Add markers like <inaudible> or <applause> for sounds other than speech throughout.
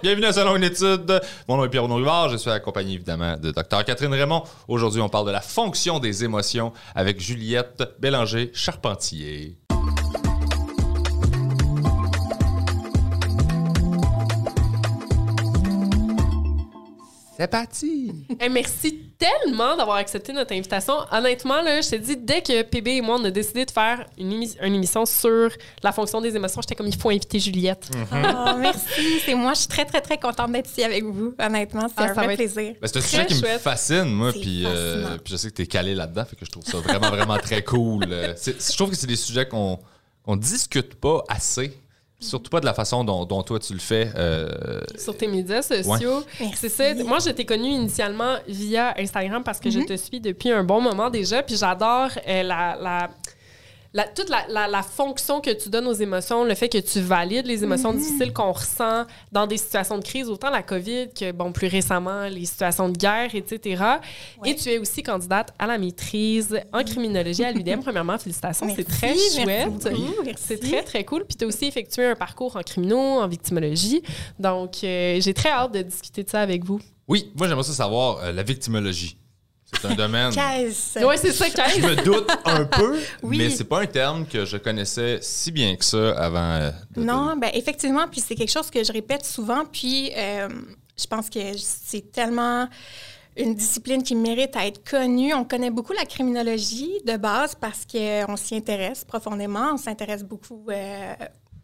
Bienvenue à Salon une étude. Mon nom est Pierre Rivard. Je suis accompagné évidemment de Dr Catherine Raymond. Aujourd'hui, on parle de la fonction des émotions avec Juliette Bélanger-Charpentier. C'est parti! Hey, merci tellement d'avoir accepté notre invitation. Honnêtement, là, je t'ai dit, dès que PB et moi, on a décidé de faire une, émi- une émission sur la fonction des émotions, j'étais comme, il faut inviter Juliette. Oh, merci. C'est moi, je suis très, très, très contente d'être ici avec vous. Honnêtement, c'est Ah, un vrai être- plaisir. Ben, c'est un sujet qui me fascine, moi, puis, euh, je sais que tu es calé là-dedans, fait que je trouve ça vraiment, vraiment très cool. Euh, Je trouve que c'est des sujets qu'on qu'on discute pas assez, surtout pas de la façon dont, dont toi tu le fais. euh, Sur tes médias sociaux. C'est ça. Moi, je t'ai connue initialement via Instagram parce que je te suis depuis un bon moment déjà. Puis j'adore euh, la, la- la- toute la, la- la fonction que tu donnes aux émotions, le fait que tu valides les émotions difficiles qu'on ressent dans des situations de crise, autant la COVID que, bon, plus récemment, les situations de guerre, etc. Et tu es aussi candidate à la maîtrise en criminologie à l'UDM. Premièrement, félicitations. C'est très chouette. C'est très, très cool. Puis tu as aussi effectué un parcours en criminos, en victimologie. Donc, euh, j'ai très hâte de discuter de ça avec vous. Oui, moi j'aimerais ça savoir euh, la victimologie. C'est un domaine. Qu'est-ce? Oui, c'est ça, Je Kate. me doute un peu, <laughs> Oui. mais c'est pas un terme que je connaissais si bien que ça avant. euh, de- Non, ben effectivement, puis c'est quelque chose que je répète souvent, puis euh, je pense que c'est tellement une discipline qui mérite à être connue. On connaît beaucoup la criminologie de base parce qu'on s'y intéresse profondément. On s'intéresse beaucoup euh,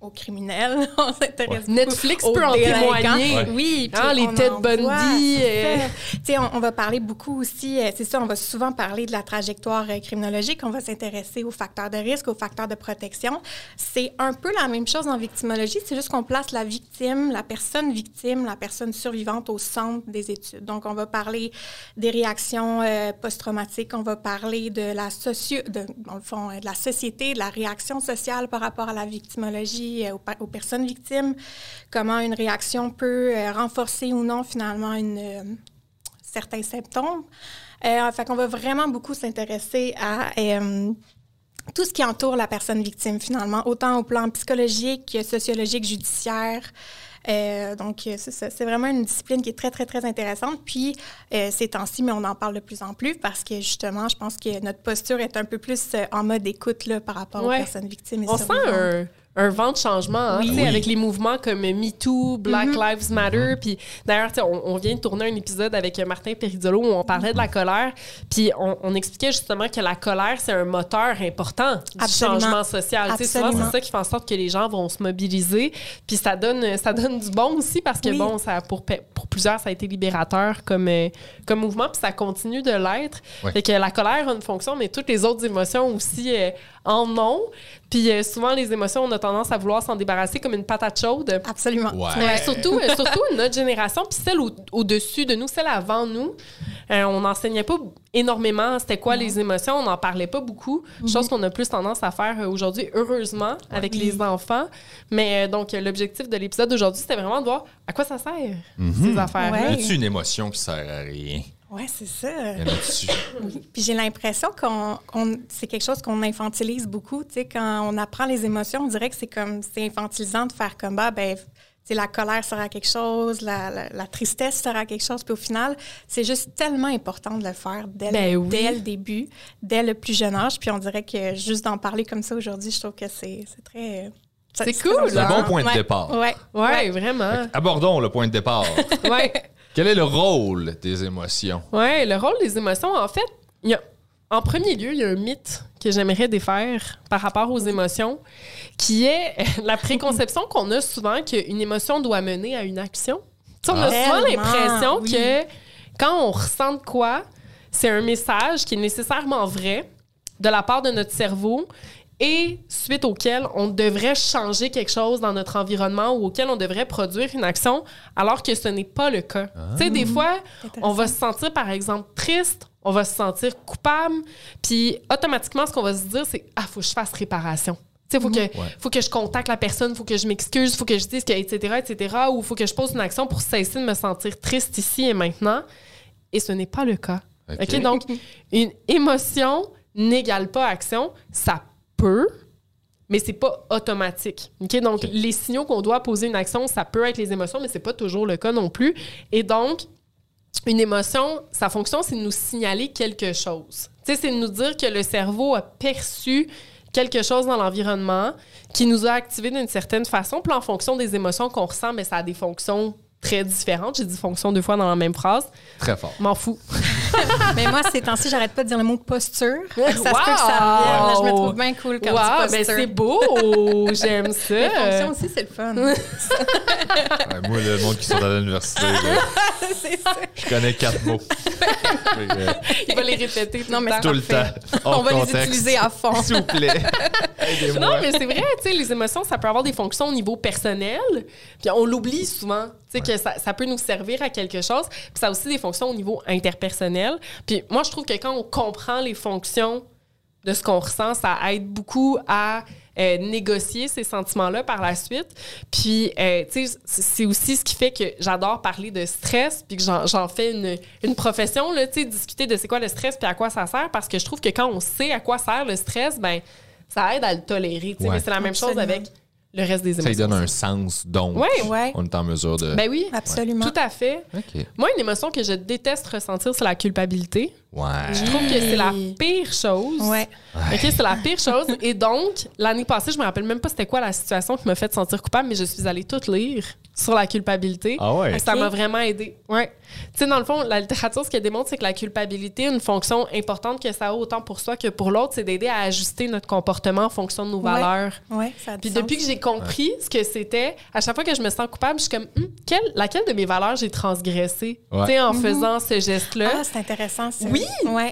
aux criminels. <laughs> On s'intéresse beaucoup Netflix aux peut en témoigner. Ouais. Oui, puis Hein, les en Bundy, euh. ça. Tu sais, on, on va parler beaucoup aussi, euh, c'est ça, on va souvent parler de la trajectoire euh, criminologique, on va s'intéresser aux facteurs de risque, aux facteurs de protection. C'est un peu la même chose en victimologie, c'est juste qu'on place la victime, la personne victime, la personne survivante au centre des études. Donc, on va parler des réactions euh, post-traumatiques, on va parler de la socio... De, dans le fond, de la société, de la réaction sociale par rapport à la victimologie, euh, aux, personnes victimes, comment une réaction peut euh, renforcer ou non finalement une, euh, certains symptômes. Fait qu'on va vraiment beaucoup s'intéresser à tout ce qui entoure la personne victime finalement, autant au plan psychologique, sociologique, judiciaire. Euh, donc, c'est vraiment une discipline qui est très, très, très intéressante. Puis, euh, ces temps-ci, mais on en parle de plus en plus parce que, justement, je pense que notre posture est un peu plus en mode écoute là, par rapport Ouais. aux personnes victimes. Et On sent un, un vent de changement, hein, Oui. tu sais, Oui. avec les mouvements comme MeToo, Black Mm-hmm. Lives Matter. Puis d'ailleurs, on, on vient de tourner un épisode avec Martin Perizzolo où on parlait de la colère. Puis on, on expliquait justement que la colère, c'est un moteur important du Absolument. changement social. Souvent, Absolument. c'est ça qui fait en sorte que les gens vont se mobiliser. Puis ça donne, ça donne du bon aussi parce que, Oui. bon, ça, pour, pour plusieurs, ça a été libérateur comme, euh, comme mouvement. Puis ça continue de l'être. Ouais. Fait que la colère a une fonction, mais toutes les autres émotions aussi euh, en ont. Puis euh, souvent, les émotions, on a tendance à vouloir s'en débarrasser comme une patate chaude. Absolument. Ouais. Euh, surtout, euh, surtout <laughs> notre génération, puis celle au- au-dessus de nous, celle avant nous, euh, on n'enseignait pas énormément c'était quoi les émotions, on n'en parlait pas beaucoup, chose qu'on a plus tendance à faire aujourd'hui, heureusement, avec les enfants. Mais euh, donc, l'objectif de l'épisode d'aujourd'hui, c'était vraiment de voir à quoi ça sert, ces affaires-là. Ouais. Une émotion qui sert à rien? Ouais, c'est ça. <laughs> Puis j'ai l'impression qu'on, c'est quelque chose qu'on infantilise beaucoup. Tu sais, quand on apprend les émotions, on dirait que c'est comme c'est infantilisant de faire comme bah ben, sais, la colère sera quelque chose, la, la, la tristesse sera quelque chose. Puis au final, c'est juste tellement important de le faire dès, Ben le, oui. dès le début, dès le plus jeune âge. Puis on dirait que juste d'en parler comme ça aujourd'hui, je trouve que c'est, c'est très. C'est cool, C'est un bon point de Ouais. départ. Ouais. Ouais, vraiment. Abordons le point de départ. Ouais. <laughs> Quel est le rôle des émotions? Ouais, le rôle des émotions, en fait, il y a, en premier lieu, il y a un mythe que j'aimerais défaire par rapport aux émotions, qui est <laughs> la préconception qu'on a souvent qu'une émotion doit mener à une action. On a Ah. souvent l'impression oui. que quand on ressent de quoi, c'est un message qui est nécessairement vrai de la part de notre cerveau et suite auquel on devrait changer quelque chose dans notre environnement ou auquel on devrait produire une action, alors que ce n'est pas le cas. Tu sais, des fois, on va se sentir, par exemple, triste, on va se sentir coupable, puis automatiquement, ce qu'on va se dire, c'est « Ah, faut que je fasse réparation ». Tu sais, faut, que, faut que je contacte la personne, faut que je m'excuse, faut que je dise que, etc., etc., ou faut que je pose une action pour cesser de me sentir triste ici et maintenant. Et ce n'est pas le cas. OK. OK? Donc, <laughs> une émotion n'égale pas action. Ça peut, mais c'est pas automatique. OK? Donc, les signaux qu'on doit poser une action, ça peut être les émotions, mais c'est pas toujours le cas non plus. Et donc, une émotion, sa fonction, c'est de nous signaler quelque chose. C'est de nous dire que le cerveau a perçu quelque chose dans l'environnement qui nous a activé d'une certaine façon. Puis en fonction des émotions qu'on ressent, mais ça a des fonctions très différentes. J'ai dit fonction deux fois dans la même phrase. Très fort. M'en fous. <laughs> <laughs> Mais moi, ces temps-ci, j'arrête pas de dire le mot posture. Ça se peut que ça revienne. Là, je me trouve bien cool quand Wow, ben posture. c'est beau! <laughs> J'aime ça. Les fonctions aussi, c'est le fun. Ouais, moi, le monde qui sont à l'université, là, <laughs> c'est ça. je connais quatre mots. Il va les répéter tout Non, le mais temps. tout le temps. On va les utiliser à fond. S'il vous plaît. Non, mais c'est vrai, tu sais, les émotions, ça peut avoir des fonctions au niveau personnel. Puis on l'oublie souvent, tu sais, que ça, ça peut nous servir à quelque chose. Puis ça a aussi des fonctions au niveau interpersonnel. Puis moi, je trouve que quand on comprend les fonctions de ce qu'on ressent, ça aide beaucoup à euh, négocier ces sentiments-là par la suite. Puis, euh, tu sais, c'est- aussi ce qui fait que j'adore parler de stress, puis que j'en fais une, une profession, là, tu sais, discuter de c'est quoi le stress, puis à quoi ça sert, parce que je trouve que quand on sait à quoi sert le stress, ben ça aide à le tolérer, tu sais. Ouais. Mais c'est la même chose avec le reste des Ça lui émotions. donne un sens, donc Ouais. Ouais, on est en mesure de. Ben oui, absolument. tout à fait. Moi, une émotion que je déteste ressentir, c'est la culpabilité. Ouais. Je trouve que c'est la pire chose. Ouais. OK, c'est la pire chose. Et donc, l'année passée, je me rappelle même pas c'était quoi la situation qui m'a fait sentir coupable, mais je suis allée tout lire sur la culpabilité. Ah ouais. Ça m'a vraiment aidé. Ouais. Tu sais, dans le fond, la littérature, ce qu'elle démontre, c'est que la culpabilité, une fonction importante que ça a autant pour soi que pour l'autre, c'est d'aider à ajuster notre comportement en fonction de nos Ouais. valeurs. Ouais, ça a Puis sens. depuis que j'ai compris ce que c'était, à chaque fois que je me sens coupable, je suis comme, Hum, quelle, laquelle de mes valeurs j'ai transgressé? Ouais. tu sais, en faisant ce geste-là? Ah, c'est intéressant, ça. Oui!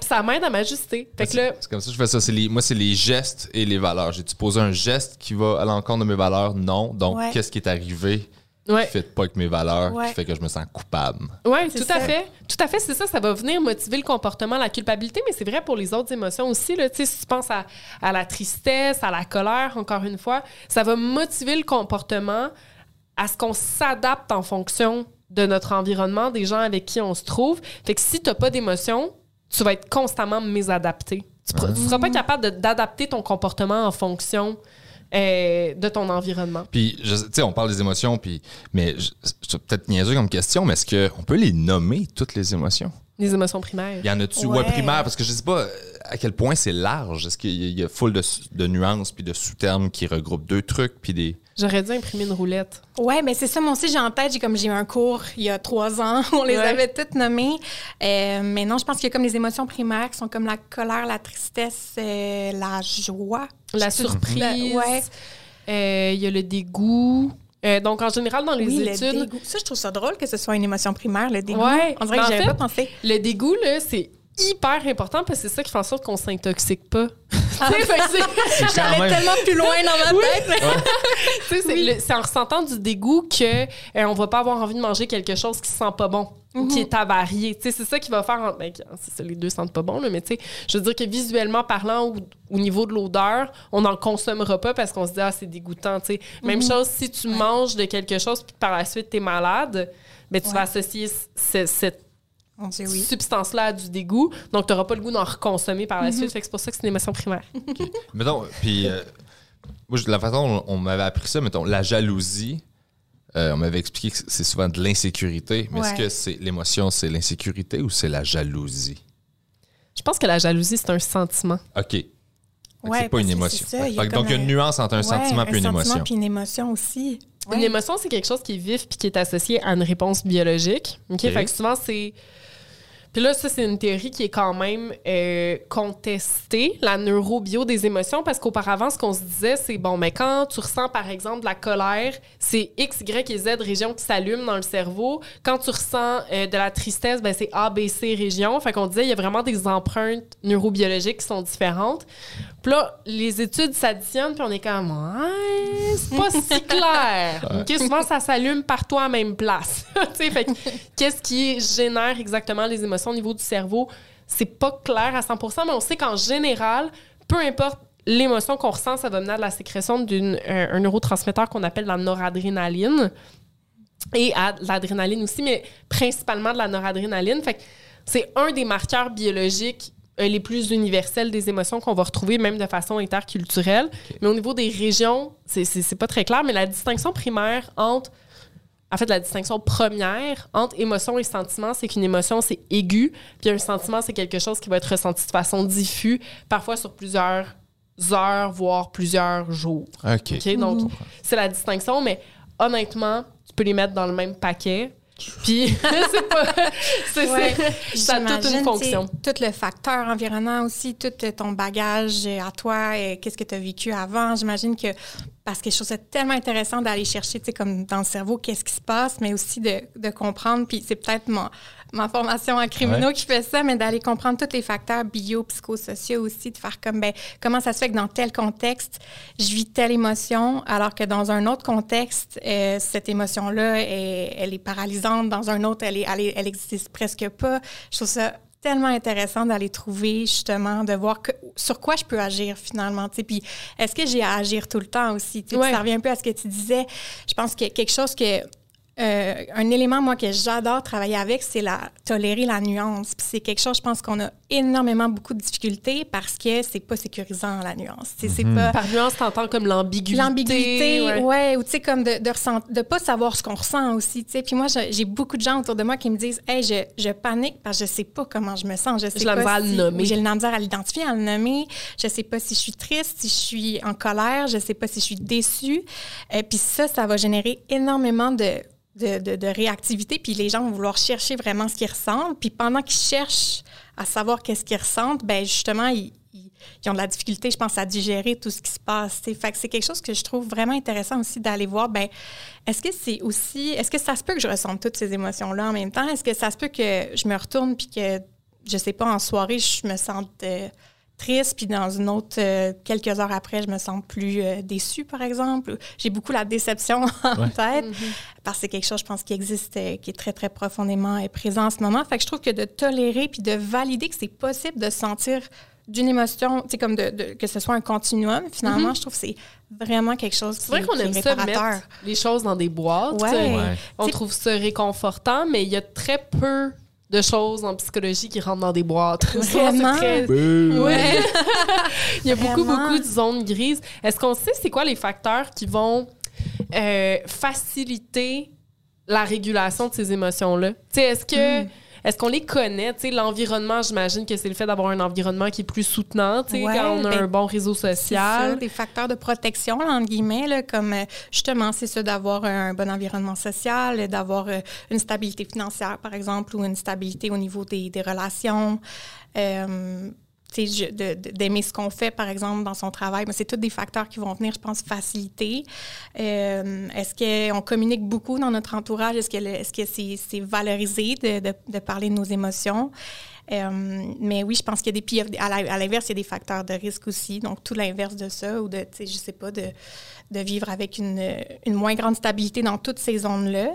Ça m'aide à m'ajuster. Fait que là, C'est comme ça que je fais ça. C'est les- moi, c'est les gestes et les valeurs. J'ai-tu posé un geste qui va à l'encontre de mes valeurs? Non. Donc, Ouais. qu'est-ce qui est arrivé? Ouais. qui fait pas avec mes valeurs, Ouais. qui fait que je me sens coupable? Oui, tout à fait. Tout à fait, c'est ça. Ça va venir motiver le comportement, la culpabilité, mais c'est vrai pour les autres émotions aussi. Là. Tu sais, Si tu penses à, à la tristesse, à la colère, encore une fois, ça va motiver le comportement à ce qu'on s'adapte en fonction de notre environnement, des gens avec qui on se trouve. Fait que si tu n'as pas d'émotion, tu vas être constamment mésadapté. Tu ne seras pas capable de- d'adapter ton comportement en fonction euh, de ton environnement. Puis, tu sais, on parle des émotions, puis, mais c'est peut-être niaiseux comme question, mais est-ce qu'on peut les nommer, toutes les émotions? Les émotions primaires. Il y en a-tu? Ouais. Ouais. primaire, parce que je sais pas à quel point c'est large. Est-ce qu'il y a- il y a full de, nuances puis de sous-termes qui regroupent deux trucs, puis des... J'aurais dû imprimer une roulette. Ouais, mais c'est ça, moi aussi, j'ai en tête, j'ai comme j'ai eu un cours il y a trois ans, <laughs> on les Ouais. avait toutes nommées. Euh, mais non, je pense qu'il y a comme les émotions primaires qui sont comme la colère, la tristesse, euh, la joie. La Je sais pas. surprise. Ouais. Euh, Il y a le dégoût. Euh, donc, en général, dans les Oui, le études, dégoût. Ça, je trouve ça drôle que ce soit une émotion primaire, le dégoût. Ouais. On dirait que en j'avais pas pensé. le dégoût, là, c'est hyper important parce que c'est ça qui fait en sorte qu'on s'intoxique pas. Quand J'allais même- tellement plus loin dans ma tête. <laughs> tu sais, c'est en ressentant du dégoût que euh, on va pas avoir envie de manger quelque chose qui sent pas bon qui est avarié. C'est ça qui va faire... en- ben, c'est ça, les deux sentent pas bon, là, mais je veux dire que visuellement parlant ou au niveau de l'odeur, on n'en consommera pas parce qu'on se dit « Ah, c'est dégoûtant. ». Même chose, si tu manges de quelque chose puis par la suite, tu es malade, ben, tu Ouais. vas associer ce- cette Oui. substance-là a du dégoût, donc tu n'auras pas le goût d'en reconsommer par la suite. Fait que c'est pour ça que c'est une émotion primaire. <laughs> <laughs> Mettons, puis euh, moi, la façon dont on m'avait appris ça, mettons, la jalousie, euh, on m'avait expliqué que c'est souvent de l'insécurité. Mais est-ce que c'est l'émotion, c'est l'insécurité ou c'est la jalousie? Je pense que la jalousie, c'est un sentiment. OK. Ouais, c'est pas une émotion. c'est ça, il y a Fait que donc, il y a une un- nuance entre un Ouais, sentiment et une un émotion. sentiment puis une émotion aussi. Une émotion, c'est quelque chose qui est vif puis qui est associé à une réponse biologique. OK? Ok. Fait que souvent, c'est. Puis là, ça, c'est une théorie qui est quand même euh, contestée, la neurobio des émotions, parce qu'auparavant, ce qu'on se disait, c'est bon, mais quand tu ressens, par exemple, de la colère, c'est X, Y et Z régions qui s'allument dans le cerveau. Quand tu ressens euh, de la tristesse, ben, c'est A, B, C régions. Fait qu'on disait, il y a vraiment des empreintes neurobiologiques qui sont différentes. Puis là, les études s'additionnent, puis on est comme, ouais, c'est pas si <laughs> clair. OK, souvent, ça s'allume partout à la même place. <laughs> Tu sais, fait que, <laughs> qu'est-ce qui génère exactement les émotions au niveau du cerveau? C'est pas clair à 100% mais on sait qu'en général, peu importe l'émotion qu'on ressent, ça va mener à de la sécrétion d'un neurotransmetteur qu'on appelle la noradrénaline et à de l'adrénaline aussi, mais principalement de la noradrénaline. Fait que c'est un des marqueurs biologiques euh, les plus universelles des émotions qu'on va retrouver même de façon interculturelle. Mais au niveau des régions, c'est- pas très clair, mais la distinction primaire entre en fait, la distinction première entre émotion et sentiment, c'est qu'une émotion, c'est aigu, puis un sentiment, c'est quelque chose qui va être ressenti de façon diffuse, parfois sur plusieurs heures, voire plusieurs jours. OK. OK? Donc, c'est la distinction, mais honnêtement, tu peux les mettre dans le même paquet. Puis, <laughs> c'est pas. c'est- Ouais. c'est- ça a toute une fonction. Tout le facteur environnant aussi, tout ton bagage à toi, et qu'est-ce que tu as vécu avant. J'imagine que, parce que je trouve ça tellement intéressant d'aller chercher, tu sais, comme dans le cerveau, qu'est-ce qui se passe, mais aussi de, de comprendre, puis c'est peut-être mon, ma formation en criminaux Ouais. qui fait ça, mais d'aller comprendre tous les facteurs bio-psychosociaux aussi, de faire comme, ben, comment ça se fait que dans tel contexte, je vis telle émotion, alors que dans un autre contexte, euh, cette émotion-là, est- elle est paralysante, dans un autre, elle, est, elle, est- elle existe presque pas. Je trouve ça tellement intéressant d'aller trouver justement de voir que- sur quoi je peux agir finalement tu sais puis est-ce que j'ai à agir tout le temps aussi? Tu sais, puis Ouais. ça revient un peu à ce que tu disais je pense que quelque chose que euh, un élément, moi, que j'adore travailler avec, c'est la tolérer la nuance. Puis c'est quelque chose, je pense qu'on a énormément beaucoup de difficultés parce que c'est pas sécurisant, la nuance. C'est pas... Par nuance, t'entends comme l'ambiguïté. L'ambiguïté, ouais. ouais. ou tu sais, comme de, de, ressent- de pas savoir ce qu'on ressent aussi, tu sais. Puis moi, j'ai j'ai beaucoup de gens autour de moi qui me disent, hey, je, je panique parce que je sais pas comment je me sens. Je sais J'ai la pas misère à le si- nommer. J'ai la misère à l'identifier, à le nommer. Je sais pas si je suis triste, si je suis en colère, je sais pas si je suis déçue. Et puis ça, ça va générer énormément de, de, réactivité. Puis les gens vont vouloir chercher vraiment ce qu'ils ressentent. Puis pendant qu'ils cherchent à savoir qu'est-ce qu'ils ressentent, ben justement, ils, ont de la difficulté, je pense, à digérer tout ce qui se passe. Fait que c'est quelque chose que je trouve vraiment intéressant aussi d'aller voir. Ben, est-ce que c'est aussi, est-ce que ça se peut que je ressente toutes ces émotions-là en même temps? Est-ce que ça se peut que je me retourne puis que, je sais pas, en soirée, je me sente euh, triste, puis dans une autre, euh, quelques heures après, je me sens plus euh, déçue, par exemple. J'ai beaucoup la déception <laughs> en tête, parce que c'est quelque chose, je pense, qui existe, euh, qui est très, très profondément présent en ce moment. Fait que je trouve que de tolérer puis de valider que c'est possible de se sentir d'une émotion, tu sais, comme de, de- que ce soit un continuum, finalement, je trouve que c'est vraiment quelque chose qui, C'est vrai qu'on aime ça mettre les choses dans des boîtes. Ouais. Ouais. On T'sais- trouve ça réconfortant, mais il y a très peu de choses en psychologie qui rentrent dans des boîtes. <laughs> Vraiment? très- Ouais. <laughs> il y a beaucoup, Vraiment? beaucoup de zones grises. Est-ce qu'on sait c'est quoi les facteurs qui vont euh, faciliter la régulation de ces émotions-là? Tu sais, Est-ce que... Hmm. Est-ce qu'on les connaît? Tu sais, L'environnement, j'imagine que c'est le fait d'avoir un environnement qui est plus soutenant, tu sais, Ouais, quand on a ben, un bon réseau C'est ça, social. des facteurs de protection, là, entre guillemets, là, comme euh, justement, c'est ça d'avoir un bon environnement social, d'avoir euh, une stabilité financière, par exemple, ou une stabilité au niveau des, des relations. Euh, d'aimer ce qu'on fait, par exemple, dans son travail. Mais c'est tous des facteurs qui vont venir, je pense, faciliter. Euh, est-ce qu'on communique beaucoup dans notre entourage? Est-ce que, est-ce que c'est, c'est valorisé de, de- parler de nos émotions? Euh, mais oui, je pense qu'il y a des puis à l'inverse, il y a des facteurs de risque aussi. Donc, tout l'inverse de ça, ou de, je sais pas, de, de vivre avec une, une moins grande stabilité dans toutes ces zones-là.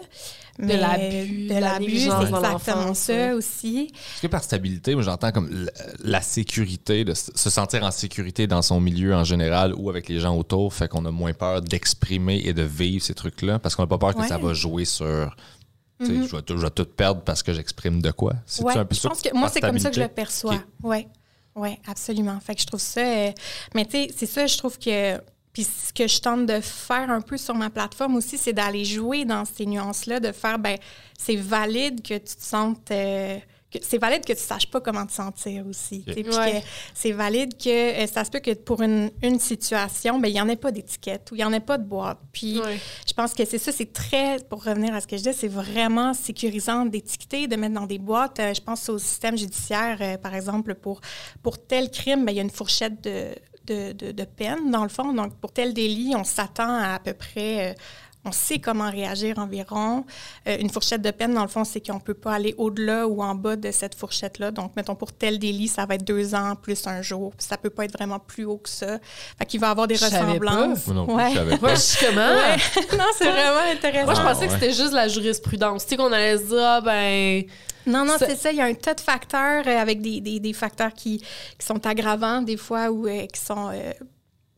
Mais l'abus, de la l'abus, c'est exactement ça ouais. aussi. Est-ce que par stabilité, moi j'entends comme la, la sécurité, de se se sentir en sécurité dans son milieu en général ou avec les gens autour, fait qu'on a moins peur d'exprimer et de vivre ces trucs-là parce qu'on n'a pas peur que Ouais. ça va jouer sur. tu sais, je, vais tout, je vais tout perdre parce que j'exprime de quoi? C'est Ouais, un peu je pense que moi, c'est comme ça que je le perçois. Ok. Oui, ouais, absolument. Fait que je trouve ça. euh, mais tu sais, c'est ça, je trouve que. Puis ce que je tente de faire un peu sur ma plateforme aussi, c'est d'aller jouer dans ces nuances-là, de faire, ben, c'est valide que tu te sentes. euh, c'est valide que tu saches pas comment te sentir aussi. Ouais. c'est valide que euh, ça se peut que pour une, une situation, ben, il n'y en ait pas d'étiquette ou il n'y en ait pas de boîte. Puis Ouais. je pense que c'est ça, c'est très, pour revenir à ce que je disais, c'est vraiment sécurisant d'étiqueter, de mettre dans des boîtes. Euh, je pense au système judiciaire, euh, par exemple, pour, pour tel crime, ben, il y a une fourchette de, de, peine, dans le fond. Donc, pour tel délit, on s'attend à à peu près... on sait comment réagir environ. Euh, une fourchette de peine, dans le fond, c'est qu'on ne peut pas aller au-delà ou en bas de cette fourchette-là. Donc, mettons, pour tel délit, ça va être deux ans plus un jour. Ça ne peut pas être vraiment plus haut que ça. Fait qu'il va y avoir des Je pas. ressemblances. Moi non plus, Ouais. je savais pas. Moi, je suis comment? Ouais. <laughs> non, c'est vraiment intéressant. Moi, je Ah, pensais que c'était juste la jurisprudence. Tu sais, qu'on allait se dire, ah, ben. Non, non, c'est ça. Il y a un tas de facteurs euh, avec des, des, des facteurs qui, qui sont aggravants des fois ou euh, qui sont euh,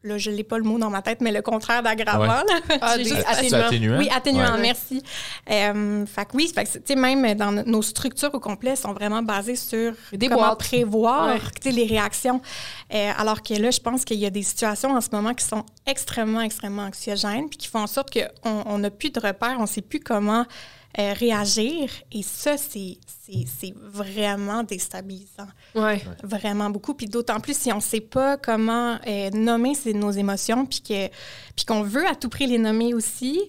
là, je n'ai pas le mot dans ma tête, mais le contraire d'aggravant. là. Ah, atténuants. atténuant? oui, atténuant, Ouais. merci. Euh, fait que oui, fait que, tu sais, même dans no- nos structures au complet sont vraiment basées sur Des comment boîtes. prévoir Ouais. tu sais, les réactions. Euh, alors que là, je pense qu'il y a des situations en ce moment qui sont extrêmement, extrêmement anxiogènes, puis qui font en sorte qu'on on n'a plus de repères, on ne sait plus comment euh, réagir. Et ça, c'est c'est- vraiment déstabilisant Ouais. vraiment beaucoup. Puis d'autant plus si on ne sait pas comment euh, nommer ces- nos émotions, puis que- puis qu'on veut à tout prix les nommer aussi,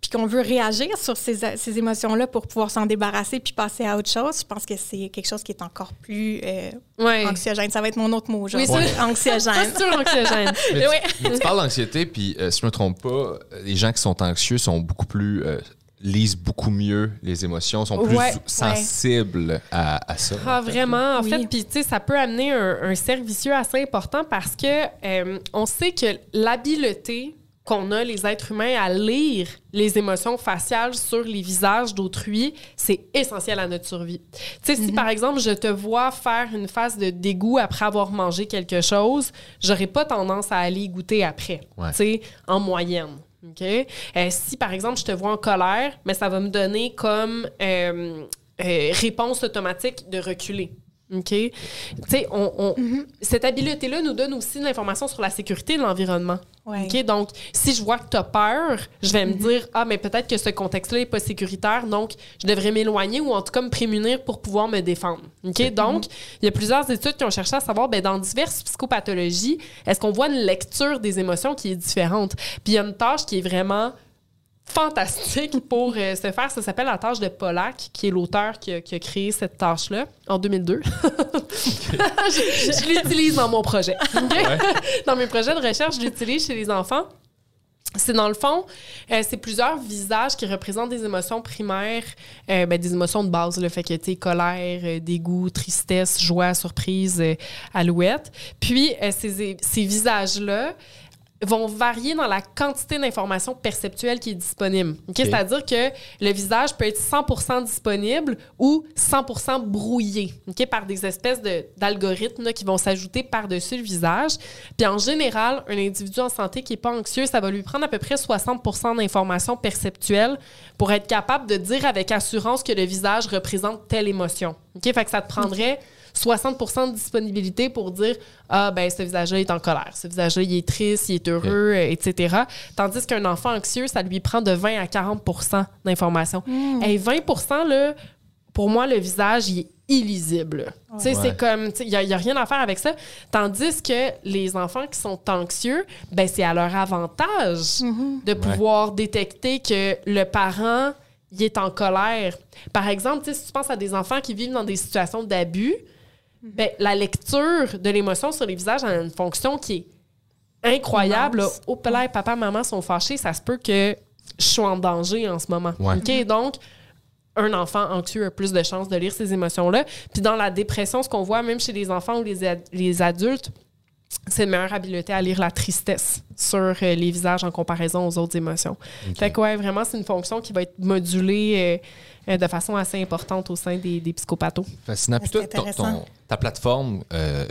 puis qu'on veut réagir sur ces, ces émotions-là pour pouvoir s'en débarrasser puis passer à autre chose. Je pense que c'est quelque chose qui est encore plus euh, Ouais. anxiogène. Ça va être mon autre mot, genre. Oui, c'est- Anxiogène. <laughs> C'est sûr anxiogène. Mais tu, Ouais. mais tu parles d'anxiété, puis euh, si je me trompe pas, les gens qui sont anxieux sont beaucoup plus. Lisent beaucoup mieux les émotions, sont plus Ouais, sensibles à, à ça. Ah, vraiment. En Oui. fait, puis tu sais, ça peut amener un, un cercle vicieux assez important parce que euh, on sait que l'habileté qu'on a, les êtres humains, à lire les émotions faciales sur les visages d'autrui, c'est essentiel à notre survie. Tu sais, si par exemple, je te vois faire une phase de dégoût après avoir mangé quelque chose, j'aurais pas tendance à aller y goûter après, Ouais. tu sais, en moyenne. OK? Euh, si, par exemple, je te vois en colère, mais ça va me donner comme euh, euh, réponse automatique de reculer. OK? Tu sais, on, on- cette habileté-là nous donne aussi de l'information sur la sécurité de l'environnement. Ouais. OK? Donc, si je vois que tu as peur, je vais me dire, ah, mais peut-être que ce contexte-là n'est pas sécuritaire, donc je devrais m'éloigner ou en tout cas me prémunir pour pouvoir me défendre. OK? Donc, il y a plusieurs études qui ont cherché à savoir, ben, dans diverses psychopathologies, est-ce qu'on voit une lecture des émotions qui est différente? Puis il y a une tâche qui est vraiment fantastique pour euh, se faire. Ça s'appelle la tâche de Pollack, qui est l'auteur qui, a- qui a créé cette tâche-là en 2002. <laughs> je je l'utilise dans mon projet. <laughs> Dans mes projets de recherche, je l'utilise chez les enfants. C'est dans le fond, euh, c'est plusieurs visages qui représentent des émotions primaires, euh, ben, des émotions de base, le fait que, tu colère, euh, dégoût, tristesse, joie, surprise, alouette. Puis, ces, ces visages-là vont varier dans la quantité d'informations perceptuelles qui est disponible. OK? C'est-à-dire que le visage peut être 100% disponible ou 100 brouillé OK? par des espèces de- d'algorithmes qui vont s'ajouter par-dessus le visage. Puis en général, un individu en santé qui n'est pas anxieux, ça va lui prendre à peu près 60 d'informations perceptuelles pour être capable de dire avec assurance que le visage représente telle émotion. Fait que ça te prendrait 60% de disponibilité pour dire ah ben ce visage-là est en colère, ce visage-là il est triste, il est heureux, euh, etc. Tandis qu'un enfant anxieux, ça lui prend de 20 à 40% d'informations. Et 20% là, pour moi le visage il est illisible. Tu sais, Ouais. c'est comme, il n'y a, y a rien à faire avec ça. Tandis que les enfants qui sont anxieux, ben c'est à leur avantage de pouvoir détecter que le parent, il est en colère. Par exemple, tu sais, si tu penses à des enfants qui vivent dans des situations d'abus, ben, la lecture de l'émotion sur les visages a une fonction qui est incroyable. Oh, là, papa, maman sont fâchés, ça se peut que je sois en danger en ce moment. Ouais. OK? Donc, un enfant anxieux a plus de chances de lire ces émotions-là. Puis dans la dépression, ce qu'on voit même chez les enfants ou les, ad- les adultes, c'est une meilleure habileté à lire la tristesse sur euh, les visages en comparaison aux autres émotions. Fait que ouais, vraiment, c'est une fonction qui va être modulée euh, euh, de façon assez importante au sein des, des psychopathos. Fascinant. Puis toi, ton- intéressant. ton- ta plateforme euh,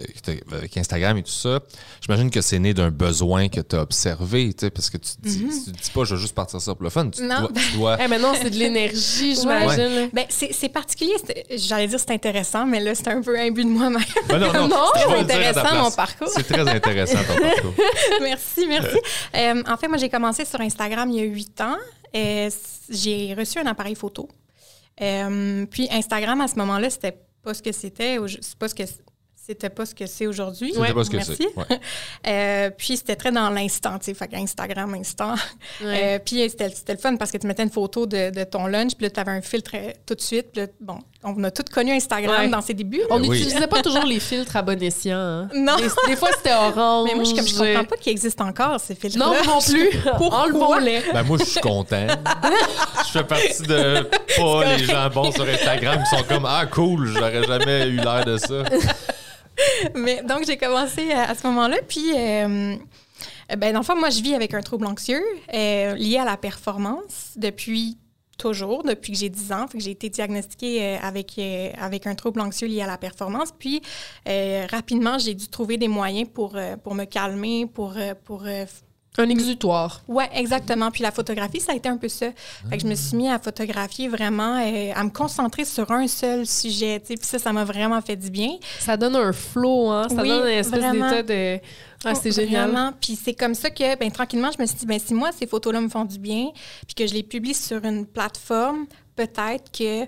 avec Instagram et tout ça, j'imagine que c'est né d'un besoin que tu as observé, tu sais, parce que tu dis, tu te dis pas, je vais juste partir ça pour le fun. Tu Non. dois. tu dois- <laughs> Eh, mais non, c'est de l'énergie, j'imagine. Ben, c'est particulier. J'allais dire c'est intéressant, mais là, c'est un peu un but de moi-même. Ben non, non, <laughs> Non, c'est ta intéressant, mon parcours. C'est très intéressant ton parcours. <laughs> merci, merci. Euh, en fait, moi, j'ai commencé sur Instagram il y a huit ans. Euh, j'ai reçu un appareil photo. Euh, puis Instagram, à ce moment-là, c'était pas ce que c'était. que c'était pas ce que c'est aujourd'hui. C'était pas ce que Merci. c'est. Ouais. <laughs> Euh, puis c'était très dans l'instant, tu sais, fait Instagram instant. Ouais. Euh, puis c'était c'était le fun parce que tu mettais une photo de, de ton lunch, puis là, tu avais un filtre euh, tout de suite. Puis là, bon, on a tous connu Instagram Ouais. dans ses débuts. On Ben oui. n'utilisait pas toujours les filtres à bon escient. hein. Non. Des, des fois, c'était orange. Mais moi, je, suis comme, je comprends pas qu'il existe encore ces filtres Non, non plus. <laughs> Pourquoi? Enlevons-les. Ben moi, je suis content. <laughs> je fais partie de pas les gens bons sur Instagram qui sont comme Ah, cool, j'aurais jamais eu l'air de ça. <laughs> Donc, j'ai commencé à, à ce moment-là. Puis, euh, ben, dans le fond, moi, je vis avec un trouble anxieux euh, lié à la performance depuis toujours depuis que j'ai 10 ans. Que j'ai été diagnostiquée euh, avec, euh, avec un trouble anxieux lié à la performance. Puis, euh, rapidement, j'ai dû trouver des moyens pour, euh, pour me calmer, pour, euh, pour euh, Un exutoire. oui, exactement. Puis la photographie, ça a été un peu ça. Fait que je me suis mis à photographier vraiment, euh, à me concentrer sur un seul sujet. tu sais. Puis ça, ça m'a vraiment fait du bien. Ça donne un flow, hein? Ça Oui, donne une espèce vraiment. d'état de. Ah, c'est génial. Vraiment. Puis c'est comme ça que, ben, tranquillement, je me suis dit, ben, si moi, ces photos-là me font du bien, puis que je les publie sur une plateforme, peut-être que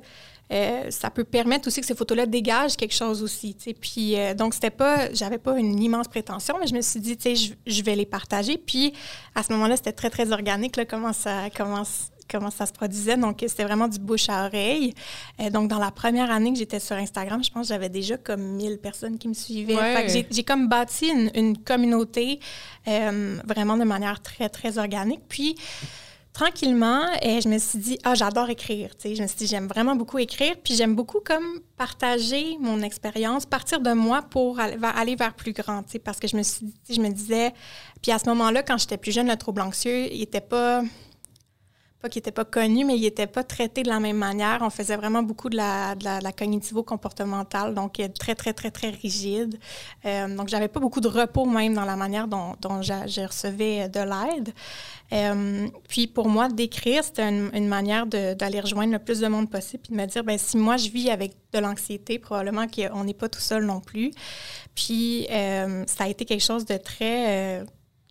euh, ça peut permettre aussi que ces photos-là dégagent quelque chose aussi. Puis euh, donc, c'était pas, j'avais pas une immense prétention, mais je me suis dit, tu sais, je, je vais les partager. Puis à ce moment-là, c'était très, très organique, là, comment ça, comment, comment ça se produisait. Donc, c'était vraiment du bouche à oreille. Euh, donc, dans la première année que j'étais sur Instagram, je pense que j'avais déjà comme 1000 personnes qui me suivaient. Ouais. Fait que j'ai- j'ai comme bâti une, une communauté euh, vraiment de manière très, très organique. Puis, tranquillement, euh, je me suis dit, ah, j'adore écrire. Tu sais, je me suis dit, j'aime vraiment beaucoup écrire. Puis, j'aime beaucoup comme partager mon expérience, partir de moi pour aller vers, plus grand. Parce que je me suis je me disais, puis à ce moment-là, quand j'étais plus jeune, le trouble anxieux, il était pas pas qu'il n'était pas connu, mais il n'était pas traité de la même manière. On faisait vraiment beaucoup de la, de la, la cognitivo-comportementale, donc euh, très, très, très, très rigide. Euh, donc, j'avais pas beaucoup de repos même dans la manière dont, dont je recevais de l'aide. Euh, puis, pour moi, d'écrire, c'était une, manière d'aller rejoindre le plus de monde possible, puis de me dire, ben si moi, je vis avec de l'anxiété, probablement qu'on n'est pas tout seul non plus. Puis, euh, ça a été quelque chose de très...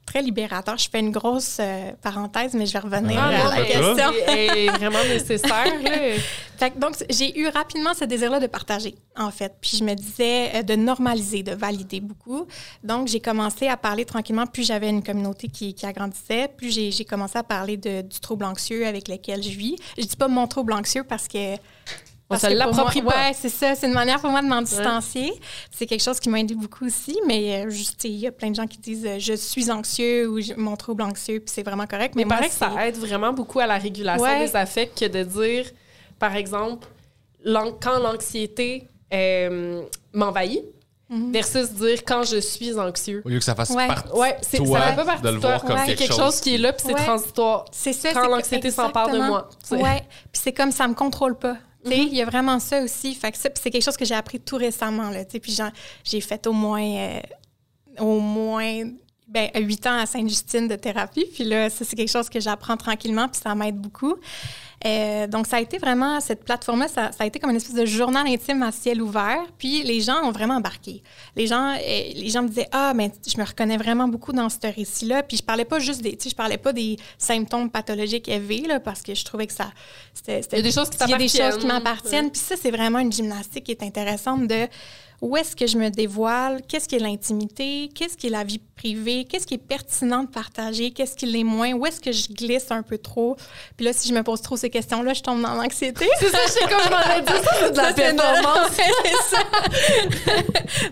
très libérateur. Je fais une grosse euh, parenthèse, mais je vais revenir Ah, à non, la question. est vraiment nécessaire. là. <laughs> Fait que donc, j'ai eu rapidement ce désir-là de partager, en fait. Puis je me disais euh, de normaliser, de valider beaucoup. Donc, j'ai commencé à parler tranquillement. Plus j'avais une communauté qui, qui agrandissait, plus j'ai j'ai commencé à parler de, du trouble anxieux avec lequel je vis. Je dis pas mon trouble anxieux parce que... On parce se l'approprie pas. Ouais, c'est ça. C'est une manière pour moi de m'en distancier. C'est quelque chose qui m'a aidé beaucoup aussi. Mais euh, juste, il y a plein de gens qui disent euh, je suis anxieux ou je- mon trouble anxieux, puis c'est vraiment correct. Mais Mais moi, paraît que ça aide vraiment beaucoup à la régulation Ouais. des affects que de dire, par exemple, quand l'anxiété euh, m'envahit, Mhm. versus dire quand je suis anxieux. Au lieu que ça fasse Ouais. partie Ouais, c'est, toi ça fait pas partie de le voir comme Ouais. Quelque, quelque chose qui est là, puis c'est Ouais. transitoire. C'est ça. Quand l'anxiété s'empare de exactement. moi, tu sais. Ouais. Puis c'est comme ça me contrôle pas. Mhm. Il y a vraiment ça aussi. Fait que c'est quelque chose que j'ai appris tout récemment. Là, puis j'ai fait au moins, euh, au moins ben, huit ans à Sainte-Justine de thérapie. Puis là, ça, c'est quelque chose que j'apprends tranquillement, puis ça m'aide beaucoup. Euh, donc, ça a été vraiment, cette plateforme-là, ça, ça a été comme une espèce de journal intime à ciel ouvert. Puis les gens ont vraiment embarqué. Les gens, euh, les gens me disaient, ah, mais je me reconnais vraiment beaucoup dans ce récit-là. Puis je parlais pas juste des, tu sais, je parlais pas des symptômes pathologiques élevés, là, parce que je trouvais que ça, c'était, Il y a des choses qui il y a des choses qui t'appartiennent. m'appartiennent. Puis ça, c'est vraiment une gymnastique qui est intéressante de où est-ce que je me dévoile, qu'est-ce qui est l'intimité, qu'est-ce qui est la vie privée, qu'est-ce qui est pertinent de partager, qu'est-ce qui l'est moins, où est-ce que je glisse un peu trop? Puis là, si je me pose trop ces questions-là, je tombe dans l'anxiété. <laughs> C'est ça, je sais comme je m'en ai dit, ça, c'est de la performance. <laughs> c'est ça.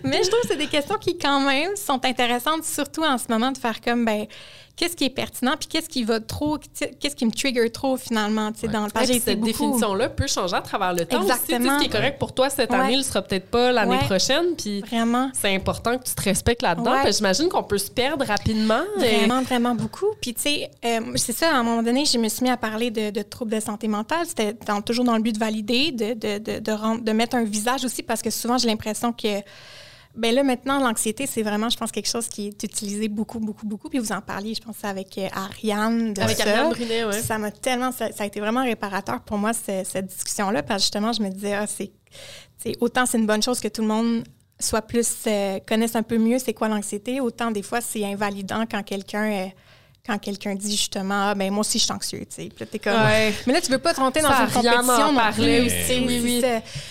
Mais je trouve que c'est des questions qui, quand même, sont intéressantes, surtout en ce moment, de faire comme, ben, qu'est-ce qui est pertinent, puis qu'est-ce qui va trop, qu'est-ce qui me trigger trop, finalement, tu sais, dans le j'ai été cette beaucoup- définition-là peut changer à travers le temps aussi. Exactement. Ce qui est correct pour toi cette Ouais. année, ne sera peut-être pas l'année Ouais. prochaine. Puis Vraiment. c'est important que tu te respectes là-dedans. J'imagine qu'on peut se perdre rapidement. et- Vraiment, vraiment beaucoup. Puis, tu sais, euh, c'est ça, à un moment donné, je me suis mis à parler de, de troubles de santé mentale. C'était dans- toujours dans le but de valider, de, de, de, de, rendre- de mettre un visage aussi, parce que souvent, j'ai l'impression que. Ben là, maintenant, l'anxiété, c'est vraiment, je pense, quelque chose qui est utilisé beaucoup, beaucoup, beaucoup. Puis vous en parliez, je pense, avec euh, Ariane de Avec ça. Ariane Brunet, ouais. Ça m'a tellement... Ça, ça a été vraiment réparateur pour moi, ce- cette discussion-là, parce que justement, je me disais, ah, c'est... Autant c'est une bonne chose que tout le monde soit plus... euh, connaisse un peu mieux c'est quoi l'anxiété, autant des fois, c'est invalidant quand quelqu'un... euh, quand quelqu'un dit justement, ah, ben moi aussi je suis anxieux, tu sais. Puis là, t'es comme, Ouais. mais là tu veux pas te rentrer dans Ça, une compétition non parlait plus, aussi, oui, oui.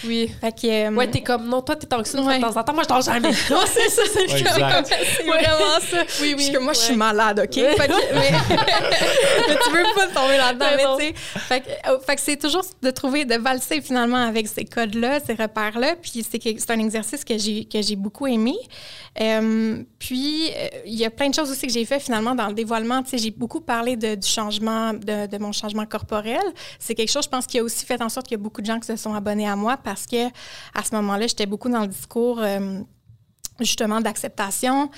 Oui. Fait que, euh, Ouais, t'es comme, non, toi, t'es anxieux Ouais. de temps en temps. Moi, je dors jamais. <laughs> non, c'est ça, c'est Ouais, comme- vraiment ça. Oui, oui. Parce que moi, je suis malade, OK? Fait que- <laughs> mais, <laughs> mais tu veux pas tomber là-dedans, Mais non. mais tu sais. Fait que, euh, fait que c'est toujours de trouver, de valser finalement avec ces codes-là, ces repères-là. Puis c'est que- c'est un exercice que j'ai que j'ai beaucoup aimé. Euh, puis euh, il y a plein de choses aussi que j'ai fait finalement dans le dévoilement. J'ai beaucoup parlé de, du changement, de, de mon changement corporel. C'est quelque chose, je pense, qui a aussi fait en sorte qu'il y a beaucoup de gens qui se sont abonnés à moi parce que à ce moment-là, j'étais beaucoup dans le discours. euh, justement d'acceptation.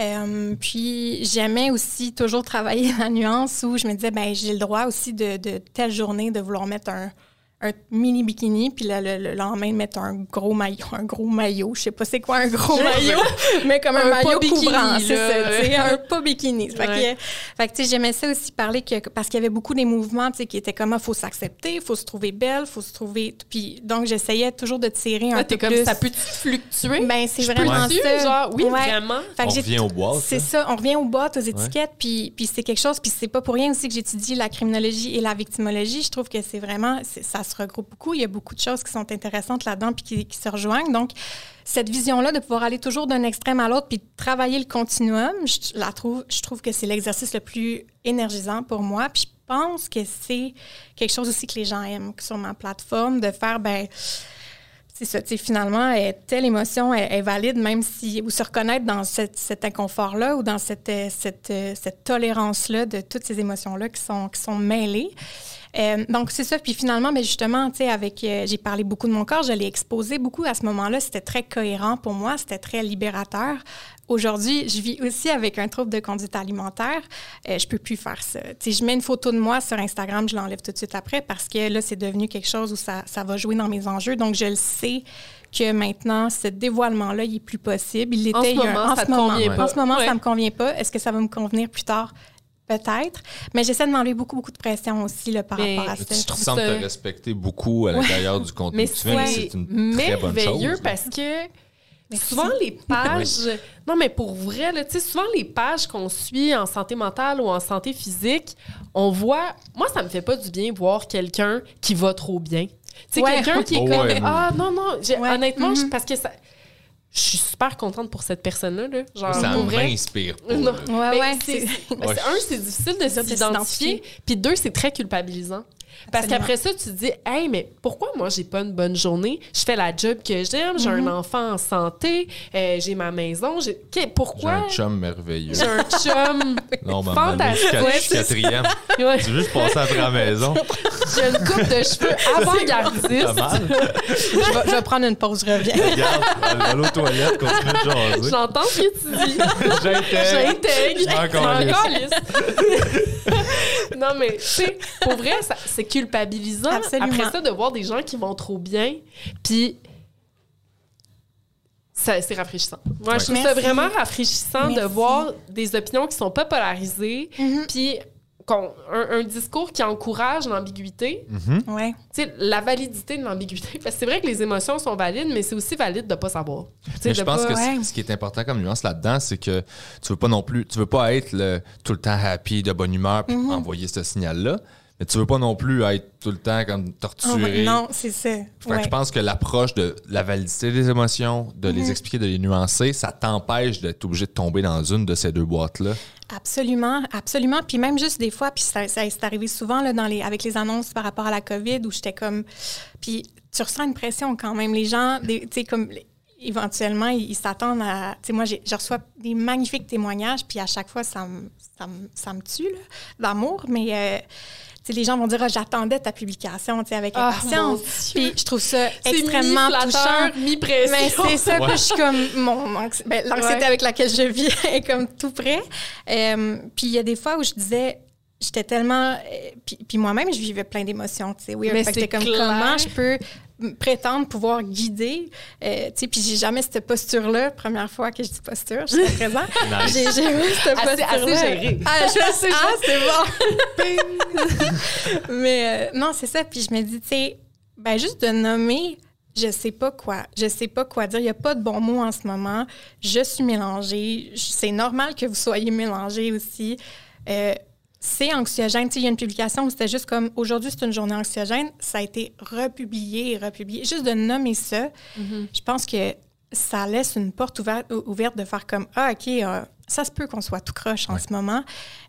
Euh, puis j'aimais aussi toujours travailler <laughs> la nuance où je me disais, ben j'ai le droit aussi de, de telle journée de vouloir mettre un, un mini bikini, puis le, le, le lendemain mettre un gros maillot, un gros maillot. Je sais pas c'est quoi un gros maillot, <laughs> mais comme un, Un maillot couvrant, c'est là, ça, un pas bikini. Fait Ouais. que, fait que, tu sais, j'aimais ça aussi parler que parce qu'il y avait beaucoup des mouvements, tu sais, qui étaient comme, ah, faut s'accepter, faut se trouver belle, faut se trouver, puis donc j'essayais toujours de tirer un Ah, peu t'es comme plus. ça peut-tu fluctuer? Ben c'est vraiment ça. Genre, oui, Ouais. vraiment? Fait que On j'ai revient aux boîtes, C'est là. ça, on revient aux boîtes, aux étiquettes, puis, puis c'est quelque chose, puis c'est pas pour rien aussi que j'étudie la criminologie et la victimologie. Je trouve que c'est vraiment, ça regroupe beaucoup. Il y a beaucoup de choses qui sont intéressantes là-dedans, puis qui, se rejoignent. Donc, cette vision-là de pouvoir aller toujours d'un extrême à l'autre, puis travailler le continuum, je la trouve, je trouve que c'est l'exercice le plus énergisant pour moi. Puis je pense que c'est quelque chose aussi que les gens aiment sur ma plateforme, de faire, ben c'est ça, finalement, telle émotion est, valide, même si, ou se reconnaître dans cet inconfort-là ou dans cette, euh, euh, cette tolérance-là de toutes ces émotions-là qui sont mêlées. Euh, donc, c'est ça. Puis finalement, mais justement, tu sais, avec, euh, j'ai parlé beaucoup de mon corps, je l'ai exposé beaucoup à ce moment-là. C'était très cohérent pour moi, c'était très libérateur. Aujourd'hui, je vis aussi avec un trouble de conduite alimentaire. Euh, je peux plus faire ça. Tu sais, je mets une photo de moi sur Instagram, je l'enlève tout de suite après parce que là, c'est devenu quelque chose où ça, ça va jouer dans mes enjeux. Donc, je le sais que maintenant, ce dévoilement-là, il est plus possible. Il l'était En ce il y a un- moment, en ça ce moment. convient pas. En ce moment, Ouais. ça me convient pas. Est-ce que ça va me convenir plus tard? Peut-être. Mais j'essaie de m'enlever beaucoup, beaucoup de pression aussi là, par Mais rapport à je ça. Tu sembles ça- te respecter beaucoup à l'intérieur du contenu Mais que tu fais, mais c'est c'est une très bonne chose. parce que Merci. souvent les <laughs> pages. non, mais pour vrai, là, tu sais, souvent les pages qu'on suit en santé mentale ou en santé physique, on voit. Moi, ça me fait pas du bien voir quelqu'un qui va trop bien. Tu sais, Ouais. quelqu'un qui est <laughs> Oh, comme. ouais. Ah, non, non. Ouais. Honnêtement, je- Mhm. parce que ça. Je suis super contente pour cette personne-là. Là. Genre, Ça m'inspire. <laughs> Non. Ouais, c'est- ben, Ouais. c'est- un, c'est difficile de de s'identifier. s'identifier. Puis deux, c'est très culpabilisant. Parce qu'après ça, tu te dis, hey, mais pourquoi moi, j'ai pas une bonne journée? Je fais la job que j'aime, j'ai un enfant en santé, euh, j'ai ma maison. j'ai- Qu'est- J'ai Pourquoi? un chum merveilleux. J'ai un chum. <laughs> Non, mais Fantastique. je suis quatrième. Ouais, Tu veux juste passer après la maison? j'ai une coupe de cheveux <laughs> avant-gardiste. Je, vais, je vais prendre une pause, je reviens. Regarde, allô aux toilettes, continue de jaser. J'entends ce que tu dis. J'intègre. J'intègre. M'en calisse. calisse. <laughs> non, mais, tu sais, pour vrai, ça- c'est culpabilisant. Absolument. Après ça, de voir des gens qui vont trop bien, puis ça- c'est rafraîchissant. Moi, je trouve ça vraiment rafraîchissant de voir des opinions qui sont pas polarisées, Mhm. puis qu'on- un, un discours qui encourage l'ambiguïté, Ouais. tu sais, la validité de l'ambiguïté. Parce que c'est vrai que les émotions sont valides, mais c'est aussi valide de pas savoir. Mais je pense pas- que ouais. ce qui est important comme nuance là-dedans, c'est que tu veux pas non plus, tu veux pas être le, tout le temps happy, de bonne humeur, puis Mhm. envoyer ce signal-là. Mais tu veux pas non plus être tout le temps comme Oh, torturé. non, c'est ça. Fait que je pense que l'approche de la validité des émotions, de Mhm. les expliquer, de les nuancer, ça t'empêche d'être obligé de tomber dans une de ces deux boîtes-là. Absolument, absolument. Puis même juste des fois, puis ça, ça c'est arrivé souvent là, dans les, avec les annonces par rapport à la COVID où j'étais comme. Puis tu ressens une pression quand même. Les gens, tu sais, comme. Éventuellement, ils s'attendent à. Tu sais, moi, je reçois des magnifiques témoignages, puis à chaque fois, ça me, ça me, ça me tue, d'amour. Mais, euh, sais, les gens vont dire, Ah, j'attendais ta publication, avec Ah, impatience. Puis je trouve ça extrêmement touchant. mi-flatteur, mi-pression. Mais c'est ça, Ouais. puis je suis comme, mon anxi- ben, l'anxiété Ouais. avec laquelle je vis <laughs> est comme tout près. Euh, puis il y a des fois où je disais, j'étais tellement. euh, puis, puis moi-même, je vivais plein d'émotions, tu sais. Oui, Mais que comme, clair. comment je peux prétendre pouvoir guider, euh, tu sais, puis j'ai jamais cette posture-là. Première fois que je dis posture, je suis présent. <laughs> J'ai jamais cette Assez- posture-là. assez. Ah, je suis ah, c'est bon. <laughs> Mais euh, non, c'est ça. Puis je me dis, tu sais, ben juste de nommer, je sais pas quoi. Je sais pas quoi dire. Il y a pas de bon mot en ce moment. Je suis mélangée. C'est normal que vous soyez mélangée aussi. Euh, c'est anxiogène. Tu sais, il y a une publication où c'était juste comme aujourd'hui, c'est une journée anxiogène. Ça a été republié et republié. Juste de nommer ça, je pense que ça laisse une porte ouverte, ou- ouverte de faire comme Ah, OK, euh, ça se peut qu'on soit tout croche en Ouais. ce moment.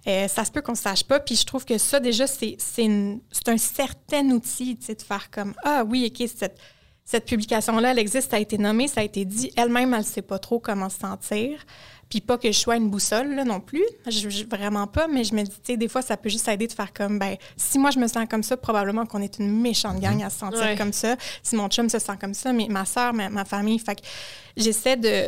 Euh, ça se peut qu'on ne sache pas. Puis je trouve que ça, déjà, c'est c'est une- c'est un certain outil, tu sais, de faire comme Ah, oui, OK, cette, cette publication-là, elle existe, ça a été nommé, ça a été dit. Elle-même, elle ne sait pas trop comment se sentir. Puis pas que je sois une boussole là, non plus, je, je- vraiment pas, mais je me dis, tu sais, des fois, ça peut juste aider de faire comme, ben, si moi je me sens comme ça, probablement qu'on est une méchante gang à se sentir Ouais. comme ça. Si mon chum se sent comme ça, mais ma soeur, ma, ma famille, fait que j'essaie de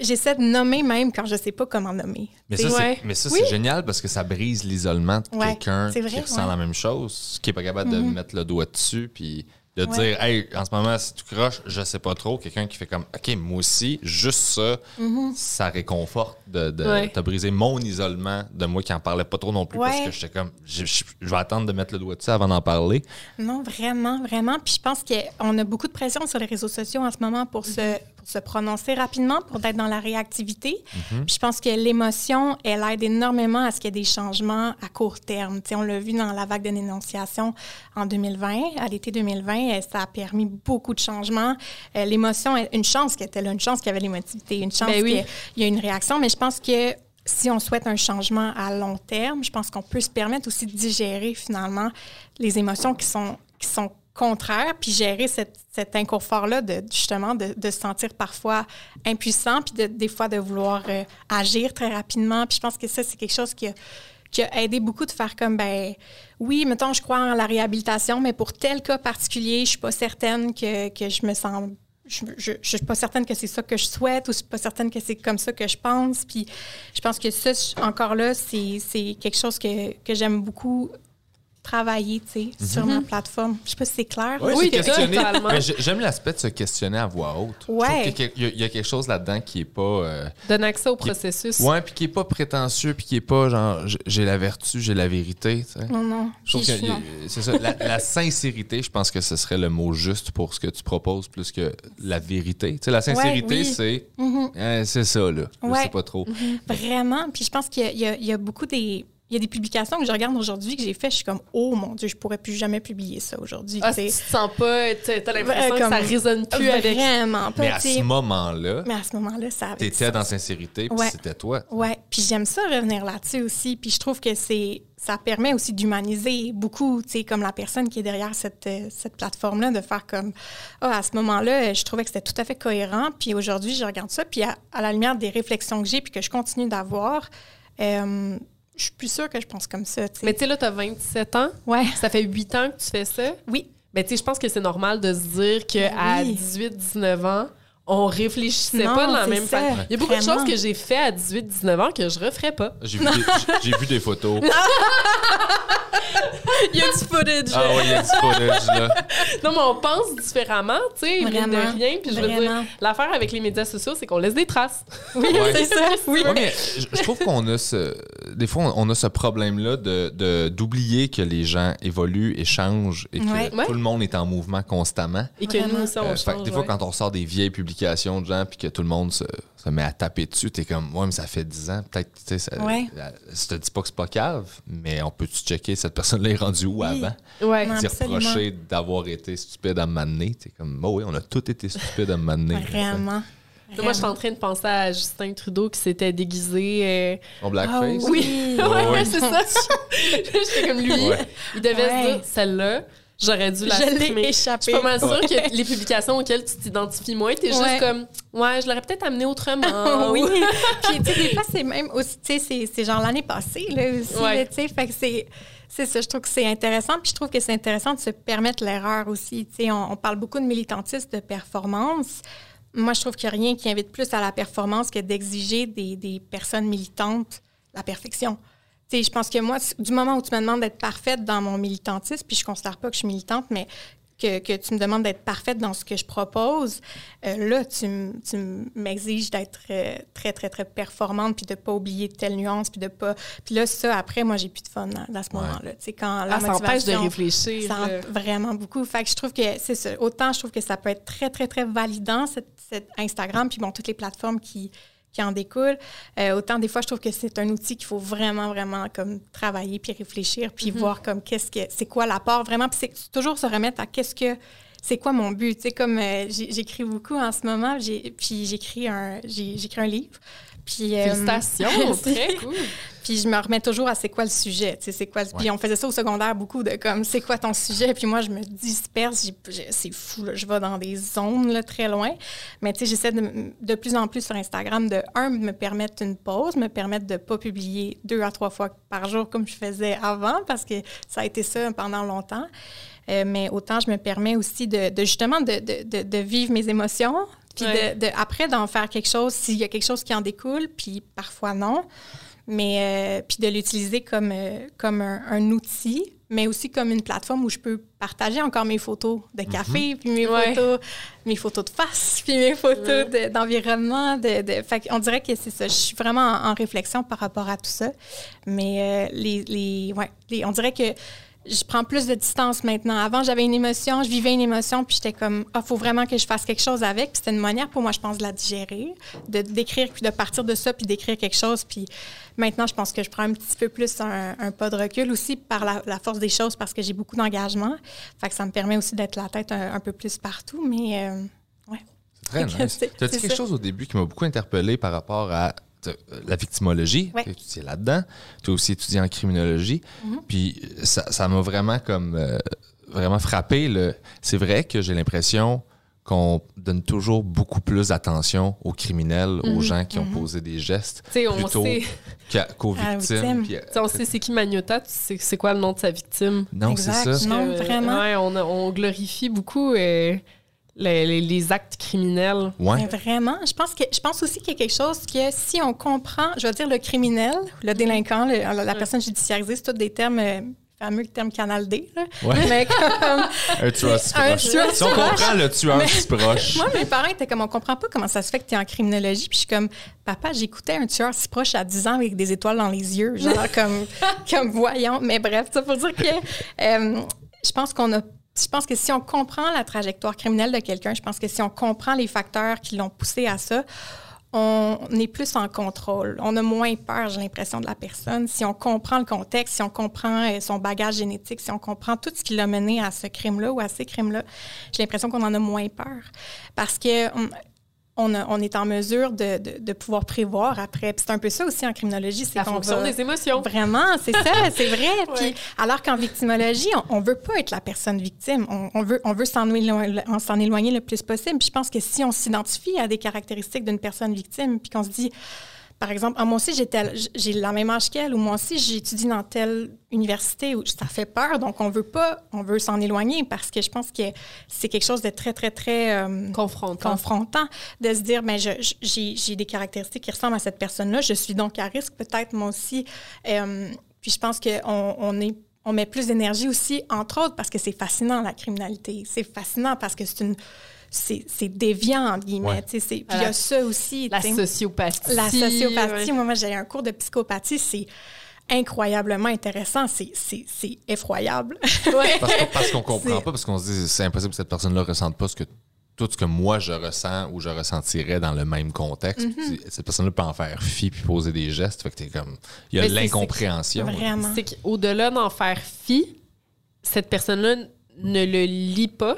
j'essaie de nommer même quand je sais pas comment nommer. Mais ça, c'est, ouais. mais ça, Oui. c'est génial parce que ça brise l'isolement de Ouais, quelqu'un qui ressent ouais. La même chose, qui est pas capable de mettre le doigt dessus, puis de Ouais. dire, hey, en ce moment, si tu croches, je sais pas trop. Quelqu'un qui fait comme, OK, moi aussi, juste ça, Mm-hmm. ça réconforte de, de Ouais. t'as brisé mon isolement de moi qui en parlais pas trop non plus parce que j'étais comme, je, je- je vais attendre de mettre le doigt dessus avant d'en parler. Non, vraiment, vraiment. Puis je pense qu'on a beaucoup de pression sur les réseaux sociaux en ce moment pour, se, pour se prononcer rapidement, pour être dans la réactivité. Puis je pense que l'émotion, elle aide énormément à ce qu'il y ait des changements à court terme. Tu sais, on l'a vu dans la vague de dénonciation en 2020, à l'été 2020, euh, ça a permis beaucoup de changements. Euh, L'émotion, est une chance qu'elle était là, une chance qu'il y avait l'émotivité, une chance Ben oui. qu'il y a une réaction, mais je pense que si on souhaite un changement à long terme, je pense qu'on peut se permettre aussi de digérer finalement les émotions qui sont, qui sont contraires, puis gérer cette, cet inconfort-là de justement de, de se sentir parfois impuissant, puis de, des fois de vouloir euh, agir très rapidement. Puis je pense que ça, c'est quelque chose qui a, qui a aidé beaucoup de faire comme, ben oui, mettons, je crois en la réhabilitation, mais pour tel cas particulier, je suis pas certaine que, que je me sens je, je suis pas certaine que c'est ça que je souhaite ou je suis pas certaine que c'est comme ça que je pense. Puis je pense que ça, encore là, c'est quelque chose que, que j'aime beaucoup travailler, tu sais, sur ma plateforme. Je sais pas si c'est clair. Oui, se questionner. J'aime l'aspect de se questionner à voix haute. Je Ouais. qu'il y a- Il y, a- il y a quelque chose là-dedans qui est pas. euh, Donne accès au processus. Ouais, puis qui est pas prétentieux, puis qui est pas genre j'ai la vertu, j'ai la vérité. tu sais. Non, non. Je trouve que je- c'est ça. La, la sincérité, je pense que ce serait le mot juste pour ce que tu proposes plus que la vérité. Tu sais, la sincérité, oui. c'est Mhm. eh, c'est ça, là. Je Ouais. sais pas trop. Vraiment. Puis je pense qu'il y y a beaucoup des. Il y a des publications que je regarde aujourd'hui que j'ai fait, je suis comme oh mon dieu, je pourrais plus jamais publier ça aujourd'hui. Ah, tu si sais. tu te sens pas, t'as l'impression que ça résonne plus avec. Vraiment pas. Mais à ce moment-là, Mais à ce moment-là, ça t'étais dans sincérité, puis Ouais. c'était toi. Ouais, puis j'aime ça revenir là-dessus aussi. Puis je trouve que c'est ça permet aussi d'humaniser beaucoup, tu sais, comme la personne qui est derrière cette, euh, cette plateforme-là, de faire comme ah à ce moment-là, je trouvais que c'était tout à fait cohérent. Puis aujourd'hui, je regarde ça, puis à, à la lumière des réflexions que j'ai, puis que je continue d'avoir, euh, je suis plus sûre que je pense comme ça. tu. Mais tu sais, là, t'as 27 ans. ouais, Ça fait 8 ans que tu fais ça. oui, Mais tu sais, je pense que c'est normal de se dire qu'à Oui. 18-19 ans, on réfléchissait Non, pas de la même ça, façon. Il y a beaucoup de choses que j'ai fait à 18-19 ans que je referais pas. J'ai vu, des- <laughs> vu des photos. Il y a du footage. Ah oui, il y a du footage, là. <laughs> Non, mais on pense différemment, tu sais, mine de rien. Puis je veux dire, l'affaire avec les médias sociaux, c'est qu'on laisse des traces. <laughs> oui, Ouais. c'est ça, oui. Ouais, mais je, trouve qu'on a ce. Des fois, on a ce problème-là de, de- d'oublier que les gens évoluent et changent et que Ouais. Tout le monde est en mouvement constamment. Et que Vraiment. nous, ça, on Euh, fait change. des fois, ouais. quand on sort des vieilles publications de gens puis que tout le monde se, se met à taper dessus, t'es comme, ouais, mais ça fait 10 ans. Peut-être, tu sais, ça- Ouais. je te dis pas que c'est pas cave, mais on peut-tu checker cette personne-là est rendue où Oui. avant? Ouais. Non. Reprocher d'avoir été stupide à m'amener. T'es comme, oh oui, on a tous été stupides à m'amener. <laughs> Vraiment. Moi, je suis en train de penser à Justin Trudeau qui s'était déguisé. euh, Ah blackface? oui. Oh, ouais, oui. <laughs> ouais, c'est ça. <laughs> J'étais comme lui. Ouais. Il devait Ouais. se dire, celle-là, j'aurais dû la Je l'ai supprimer. Je échappé. suis pas mal sûre que les publications auxquelles tu t'identifies moins, t'es Ouais. juste comme, ouais, je l'aurais peut-être amené autrement. <laughs> oui. Ou- Puis, tu sais, des fois, c'est même aussi, tu sais, c'est- c'est genre l'année passée, là, aussi, Ouais. tu sais. Fait que c'est. C'est ça, je trouve que c'est intéressant. Puis je trouve que c'est intéressant de se permettre l'erreur aussi. Tu sais, on, on parle beaucoup de militantisme, de performance. Moi, je trouve qu'il n'y a rien qui invite plus à la performance que d'exiger des, des personnes militantes la perfection. Je pense que moi, du moment où tu me demandes d'être parfaite dans mon militantisme, puis je ne considère pas que je suis militante, mais que, que tu me demandes d'être parfaite dans ce que je propose, euh, là, tu, tu m'exiges d'être euh, très, très, très performante, puis de ne pas oublier telle nuance, puis de pas... Puis là, ça, après, moi, j'ai plus de fun à, à ce moment-là. Tu sais, quand la Ah, ça empêche de motivation- réfléchir. ça là. en- vraiment beaucoup. Fait que je trouve que c'est ça. Autant je trouve que ça peut être très, très, très validant, cette Instagram, puis bon, toutes les plateformes qui, qui en découlent. Euh, autant des fois, je trouve que c'est un outil qu'il faut vraiment, vraiment comme travailler, puis réfléchir, puis voir comme qu'est-ce que c'est quoi l'apport vraiment. Puis c'est toujours se remettre à qu'est-ce que c'est quoi mon but. Tu sais, comme euh, j'écris beaucoup en ce moment, puis j'écris un, j'écris un livre. Puis, euh, Félicitations, <laughs> très cool. Puis je me remets toujours à c'est quoi le sujet, tu sais, c'est quoi. Puis on faisait ça au secondaire beaucoup de comme c'est quoi ton sujet. Puis moi je me disperse, j'ai- j'ai- c'est fou là, je vais dans des zones là, très loin. Mais tu sais, j'essaie de, plus en plus sur Instagram de un me permettre une pause, me permettre de pas publier deux à trois fois par jour comme je faisais avant parce que ça a été ça pendant longtemps. Euh, mais autant je me permets aussi de, de justement de- de vivre mes émotions, Puis Ouais. de, de- après, d'en faire quelque chose, s'il y a quelque chose qui en découle, puis parfois non. Mais euh, puis de l'utiliser comme, euh, comme un, un outil, mais aussi comme une plateforme où je peux partager encore mes photos de café, puis mes Ouais. photos, mes photos de face, <laughs> puis mes photos de- d'environnement. De, de, fait on dirait que c'est ça. Je suis vraiment en, en réflexion par rapport à tout ça. Mais euh, les, les, ouais, les- on dirait que je prends plus de distance maintenant. Avant, j'avais une émotion, je vivais une émotion, puis j'étais comme, ah, faut vraiment que je fasse quelque chose avec. Puis c'était une manière pour moi, je pense, de la digérer, de d'écrire, puis de partir de ça, puis d'écrire quelque chose. Puis maintenant, je pense que je prends un petit peu plus un, un pas de recul aussi par la, la force des choses, parce que j'ai beaucoup d'engagement. Fait que ça me permet aussi d'être la tête un, un peu plus partout. Mais euh, ouais. Très <laughs> Fait que nice. c'est- Tu as dit c'est quelque ça. chose au début qui m'a beaucoup interpellé par rapport à la victimologie. Ouais. Tu as étudié là-dedans. Tu as aussi étudié en criminologie. Mm-hmm. Puis ça ça m'a vraiment comme euh, vraiment frappé. le- C'est vrai que j'ai l'impression qu'on donne toujours beaucoup plus d'attention aux criminels, aux gens qui ont posé des gestes, plutôt qu'aux la victimes. victime. Euh, on sait c'est qui Magnota, tu sais c'est quoi le nom de sa victime? non, c'est ça. Non, Euh, vraiment. Ouais, on, glorifie beaucoup euh, les, les- les actes criminels. Ouais. Mais vraiment, je pense que je pense aussi qu'il y a quelque chose que si on comprend, je veux dire le criminel, le délinquant, le- la, la personne judiciarisée, c'est tous des termes euh, fameux termes Canal D. Là. Ouais. Mais <laughs> comme Un tueur si proche. tueur Si on comprend le tueur si proche. moi, mes parents étaient comme on comprend pas comment ça se fait que tu es en criminologie, puis je suis comme papa, j'écoutais un tueur si proche à 10 ans avec des étoiles dans les yeux, genre <laughs> comme comme voyons. Mais bref, ça pour dire que euh, je pense qu'on a je pense que si on comprend la trajectoire criminelle de quelqu'un, je pense que si on comprend les facteurs qui l'ont poussé à ça, on est plus en contrôle. On a moins peur, j'ai l'impression, de la personne. Si on comprend le contexte, si on comprend euh, son bagage génétique, si on comprend tout ce qui l'a mené à ce crime-là ou à ces crimes-là, j'ai l'impression qu'on en a moins peur. Parce que hum, on, a- on est en mesure de, de- de pouvoir prévoir après. Puis c'est un peu ça aussi en criminologie, c'est La qu'on fonction va- des émotions. Vraiment, c'est ça, <laughs> c'est vrai. Ouais. Puis, alors qu'en victimologie, on, on veut pas être la personne victime. On, on veut, on veut s'en éloigner, s'en éloigner le plus possible. Puis je pense que si on s'identifie à des caractéristiques d'une personne victime, puis qu'on se dit, par exemple, ah, moi aussi, j'ai, la même âge qu'elle, ou moi aussi, j'étudie dans telle université, où ça fait peur. Donc, on veut pas, on veut s'en éloigner parce que je pense que c'est quelque chose de très, très, très... euh, Confrontant. confrontant de se dire mais je- j'ai j'ai des caractéristiques qui ressemblent à cette personne-là, je suis donc à risque peut-être moi aussi. Euh, puis je pense qu'on on est on met plus d'énergie aussi, entre autres, parce que c'est fascinant, la criminalité. C'est fascinant parce que c'est une... C'est c'est déviant, entre guillemets. Ouais. tu sais, c'est- Puis il y La- a ça aussi. La sociopathie. La sociopathie. ouais. Moi, moi j'ai un cours de psychopathie. C'est incroyablement intéressant. C'est- C'est c'est effroyable. Ouais. Parce qu'on parce qu'on <laughs> comprend pas, parce qu'on se dit c'est impossible que cette personne-là ressente pas ce que tout ce que moi je ressens ou je ressentirais dans le même contexte. Mm-hmm. Cette personne-là peut en faire fi puis poser des gestes. Fait que t'es comme. Il y a l'incompréhension. Vraiment. C'est qu'au-delà d'en faire fi, cette personne-là ne le lit pas.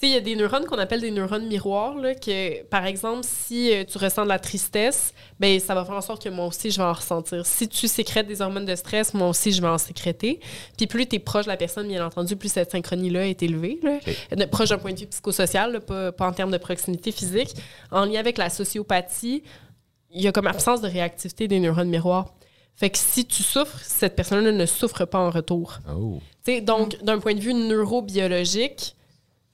Tu sais, il y a des neurones qu'on appelle des neurones miroirs, là, que, par exemple, si euh, tu ressens de la tristesse, ben ça va faire en sorte que moi aussi, je vais en ressentir. Si tu sécrètes des hormones de stress, moi aussi, je vais en sécréter. Puis plus tu es proche de la personne, bien entendu, plus cette synchronie-là est élevée. Là. Euh, Proche d'un point de vue psychosocial, là, pas, pas en termes de proximité physique. En lien avec la sociopathie, il y a comme absence de réactivité des neurones miroirs. Fait que si tu souffres, cette personne-là ne souffre pas en retour. Oh. Donc, d'un point de vue neurobiologique,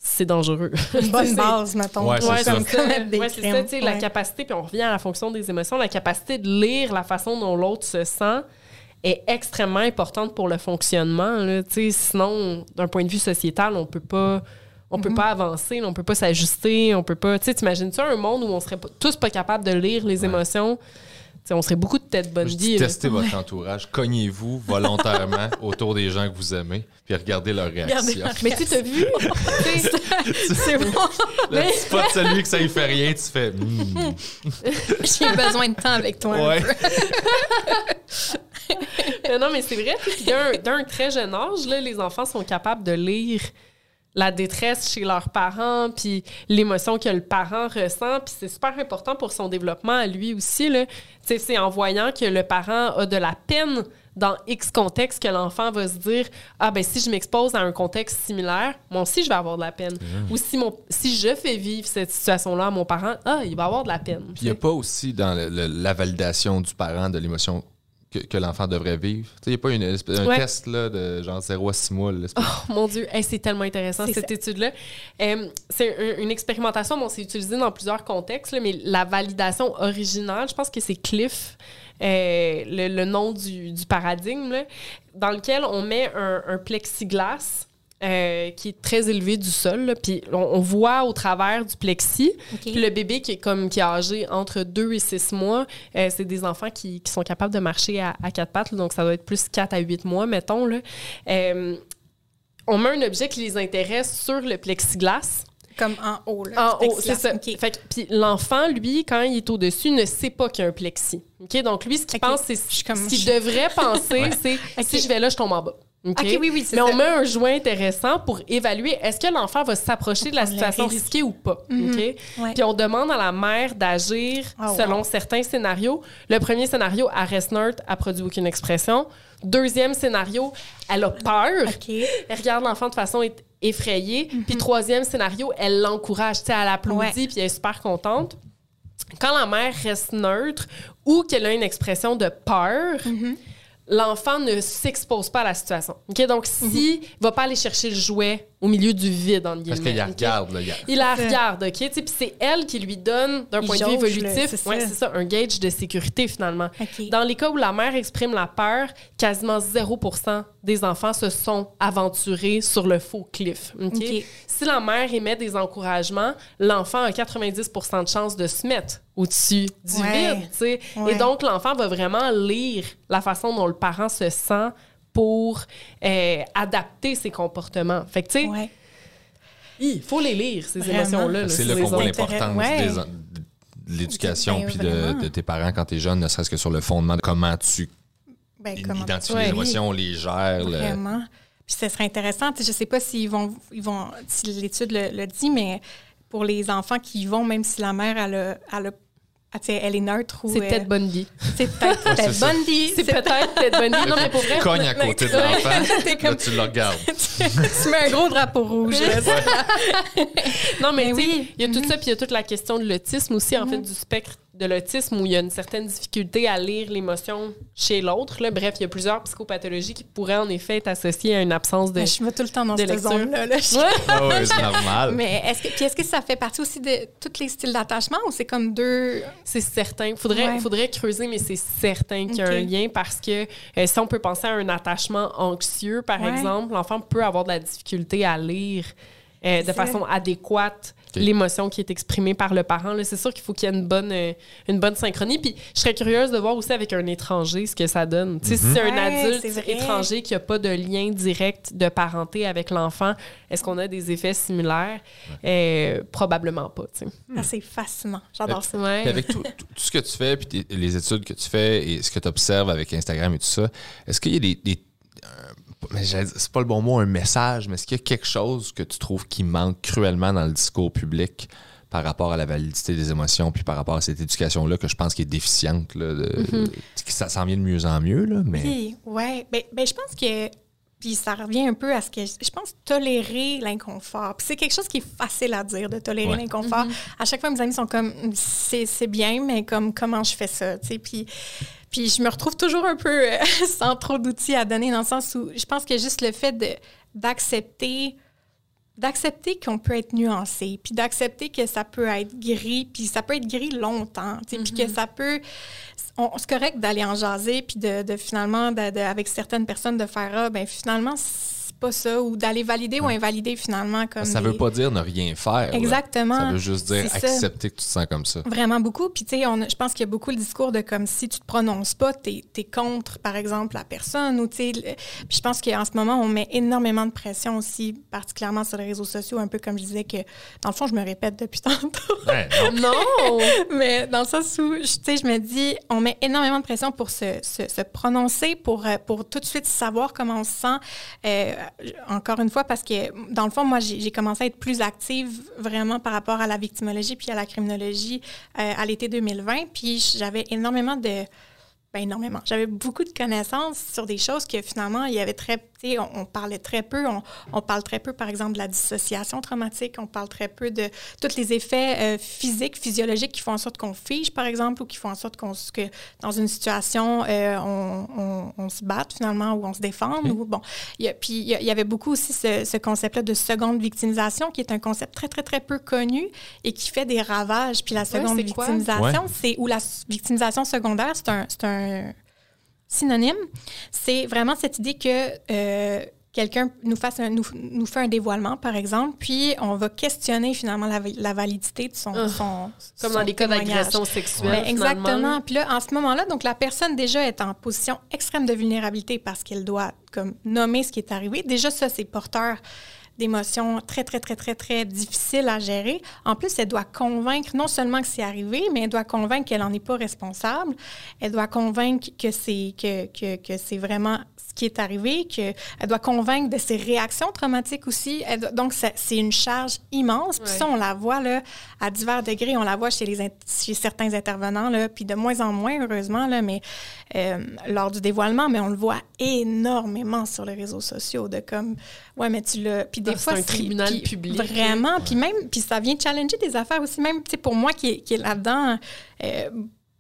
c'est dangereux. <laughs> Une bonne base, mettons. Ouais, c'est pour ça. <laughs> Ouais, c'est ça, tu sais, la capacité, puis on revient à la fonction des émotions, la capacité de lire la façon dont l'autre se sent est extrêmement importante pour le fonctionnement. là. Tu sais, sinon, d'un point de vue sociétal, on peut pas... On Mm-hmm. peut pas avancer, on peut pas s'ajuster, on peut pas... Tu sais, t'imagines-tu un monde où on serait pas- tous pas capables de lire les émotions? Tu sais, on serait beaucoup de tête bonne Je dis vie. testez votre entourage. Cognez-vous volontairement <laughs> autour des gens que vous aimez puis regardez leur Regardez réaction. leur Mais tu t'as vu? <laughs> C'est bon. <laughs> Le petit spot, celui que ça y fait rien, tu fais. Hmm. J'ai besoin de temps avec toi. Ouais. Euh, non, mais c'est vrai. D'un très jeune âge, là, les enfants sont capables de lire la détresse chez leurs parents, puis l'émotion que le parent ressent. Puis c'est super important pour son développement à lui aussi. C'est en voyant que le parent a de la peine dans X contexte que l'enfant va se dire Ah, ben si je m'expose à un contexte similaire, moi aussi, je vais avoir de la peine. Ou si, mon, si je fais vivre cette situation-là à mon parent, ah, il va avoir de la peine. Puis il n'y a pas aussi dans le- le- la validation du parent de l'émotion que, que l'enfant devrait vivre? Il n'y a pas une, un Ouais. test là, de genre 0 à 6 mois. là, Oh mon Dieu, Hey, c'est tellement intéressant cette étude-là. Euh, c'est un- une expérimentation, bon, c'est utilisé dans plusieurs contextes, là, mais la validation originale, je pense que c'est Cliff, euh, le, le nom du, du paradigme, là, dans lequel on met un, un plexiglas. Euh, qui est très élevé du sol, là, puis on, on voit au travers du plexi. Puis le bébé qui est comme qui est âgé entre 2 et 6 mois, euh, c'est des enfants qui, qui sont capables de marcher à, à quatre pattes, donc ça doit être plus 4 à 8 mois, mettons. Là. Euh, on met un objet qui les intéresse sur le plexiglas. Comme en haut, là. En haut, c'est ça. Fait que- puis l'enfant, lui, quand il est au-dessus, ne sait pas qu'il y a un plexi. Donc lui, ce qu'il pense, c'est ce qu'il devrait <laughs> penser, c'est si je vais là, je tombe en bas. OK? OK, oui, oui, c'est Mais on met un joint intéressant pour évaluer est-ce que l'enfant va s'approcher de la situation risquée ou pas. OK? Ouais. Puis on demande à la mère d'agir Oh, selon wow. certains scénarios. Le premier scénario, elle reste neutre, elle produit aucune expression. Deuxième scénario, elle a peur. OK. Elle regarde l'enfant de façon effrayée. Puis troisième scénario, elle l'encourage, tu sais, elle applaudit, Ouais. puis elle est super contente. Quand la mère reste neutre ou qu'elle a une expression de peur, l'enfant ne s'expose pas à la situation. OK? Donc, si il va pas aller chercher le jouet au milieu du vide, en Parce qu'il la regarde. Là, il y a- il la regarde, OK? Puis c'est elle qui lui donne, d'un point de vue évolutif, c'est ouais, ça. c'est ça, un gauge de sécurité, finalement. Dans les cas où la mère exprime la peur, quasiment 0% des enfants se sont aventurés sur le faux cliff. Si la mère émet des encouragements, l'enfant a 90 de chances de se mettre au-dessus du Ouais. vide. tu sais. Ouais. Et donc, l'enfant va vraiment lire la façon dont le parent se sent pour euh, adapter ses comportements. Fait que, tu sais, Ouais. il faut les lire, ces émotions-là. là, C'est là les qu'on voit l'importance de l'éducation Ben, puis de, tes parents quand tu es jeune, ne serait-ce que sur le fondement de comment tu Ben, comment- identifies les émotions, les gères. le- Vraiment. Puis ce serait intéressant. Je sais pas s'ils vont, ils vont, si l'étude le, le dit, mais pour les enfants qui y vont, même si la mère, elle, a, elle, a- ah, tu sais, elle est neutre ou. C'est euh, Ted Bundy. C'est peut-être c'est Ted ça. Bundy. C'est peut-être Ted Bundy. Non, mais pour vrai. Cogne à côté de Ouais. l'enfant, <laughs> T'es là, comme- tu le regardes. <laughs> tu mets un gros drapeau rouge. Non, mais Mais tu sais, oui. il y a tout ça, puis il y a toute la question de l'autisme aussi, en fait, du spectre de l'autisme, où il y a une certaine difficulté à lire l'émotion chez l'autre. Bref, il y a plusieurs psychopathologies qui pourraient en effet être associées à une absence de. Ben, je vais tout le temps dans de cette zone-là. là. Je- <laughs> Ouais. Ah c'est normal. Mais est-ce que, puis est-ce que ça fait partie aussi de tous les styles d'attachement ou c'est comme deux? C'est certain. Faudrait, Ouais. faudrait creuser, mais c'est certain qu'il y a un lien parce que euh, si on peut penser à un attachement anxieux, par Ouais. exemple, l'enfant peut avoir de la difficulté à lire euh, de façon adéquate L'émotion qui est exprimée par le parent. là. C'est sûr qu'il faut qu'il y ait une bonne, euh, une bonne synchronie. Puis je serais curieuse de voir aussi avec un étranger ce que ça donne. Tu sais, Si c'est un Ouais, adulte étranger qui n'a pas de lien direct de parenté avec l'enfant, est-ce qu'on a des effets similaires? Euh, probablement pas. Ah, c'est fascinant. J'adore ça. Ouais. Puis avec tout, tout- tout ce que tu fais, puis tes- les études que tu fais et ce que tu observes avec Instagram et tout ça, est-ce qu'il y a des. des- euh, c'est pas le bon mot, un message, mais est-ce qu'il y a quelque chose que tu trouves qui manque cruellement dans le discours public par rapport à la validité des émotions, puis par rapport à cette éducation-là que je pense qui est déficiente, là, de- que ça s'en vient de mieux en mieux, là, mais. Oui, ouais. Ben, ben, je pense que. Puis ça revient un peu à ce que. Je pense tolérer l'inconfort. Puis c'est quelque chose qui est facile à dire, de tolérer Ouais. l'inconfort. À chaque fois, mes amis sont comme. C'est c'est bien, mais comme comment je fais ça, tu sais. Puis. Puis je me retrouve toujours un peu euh, <laughs> sans trop d'outils à donner, dans le sens où je pense que juste le fait d'accepter d'accepter qu'on peut être nuancé, puis d'accepter que ça peut être gris, puis ça peut être gris longtemps, sais, puis que ça peut... on- C'est correct d'aller en jaser, puis de, de finalement, de- de- avec certaines personnes, de faire « Ah, ben finalement, pas ça », ou d'aller valider ou invalider finalement comme Ça des- veut pas dire ne rien faire. là. Exactement. Ça veut juste dire accepter que tu te sens comme ça. Vraiment beaucoup. Puis, tu sais, je pense qu'il y a beaucoup le discours de comme si tu te prononces pas, tu es, contre, par exemple, la personne. Ou, tu sais, le- puis je pense qu'en ce moment, on met énormément de pression aussi, particulièrement sur les réseaux sociaux, un peu comme je disais que, dans le fond, je me répète depuis <laughs> tantôt. Ouais, non. Non! <laughs> Mais dans le sens où, je- tu sais, je me dis, on met énormément de pression pour se, se- se prononcer, pour, euh, pour tout de suite savoir comment on se sent. Euh, encore une fois, parce que, dans le fond, moi, j'ai commencé à être plus active vraiment par rapport à la victimologie puis à la criminologie euh, à l'été 2020. Puis j'avais énormément de ben, énormément. J'avais beaucoup de connaissances sur des choses que finalement, il y avait très, on, on parlait très peu. On, on, parle très peu, par exemple, de la dissociation traumatique. On parle très peu de tous les effets euh, physiques, physiologiques qui font en sorte qu'on fige, par exemple, ou qui font en sorte qu'on, que dans une situation, euh, on, on, se batte finalement ou on se défende. Ou, bon, il y a, puis il y, avait beaucoup aussi ce, ce concept-là de seconde victimisation, qui est un concept très, très, très peu connu et qui fait des ravages. Puis la seconde victimisation, c'est ou la victimisation secondaire, c'est un, un synonyme, c'est vraiment cette idée que euh, quelqu'un nous, fasse nous, nous, fait un dévoilement, par exemple, puis on va questionner finalement la, validité de son, ah. son Comme dans les cas d'agression sexuelle. Ben, exactement. Puis là, en ce moment-là, donc la personne déjà est en position extrême de vulnérabilité parce qu'elle doit comme nommer ce qui est arrivé. Déjà, ça, c'est porteur d'émotions très, très, très, très, très difficiles à gérer. En plus, elle doit convaincre non seulement que c'est arrivé, mais elle doit convaincre qu'elle n'en est pas responsable. Elle doit convaincre que c'est que, que, que c'est vraiment ce qui est arrivé, qu'elle doit convaincre de ses réactions traumatiques aussi. donc, c'est une charge immense. Puis ça, on la voit là, à divers degrés. On la voit chez, les, chez certains intervenants, là, puis de moins en moins, heureusement, là, mais euh, lors du dévoilement, mais on le voit énormément sur les réseaux sociaux, de comme, ouais, mais tu l'as... Puis des ah, fois, c'est un tribunal public. Vraiment, puis même, puis ça vient challenger des affaires aussi, même, tu sais, pour moi qui, qui est là-dedans... Euh,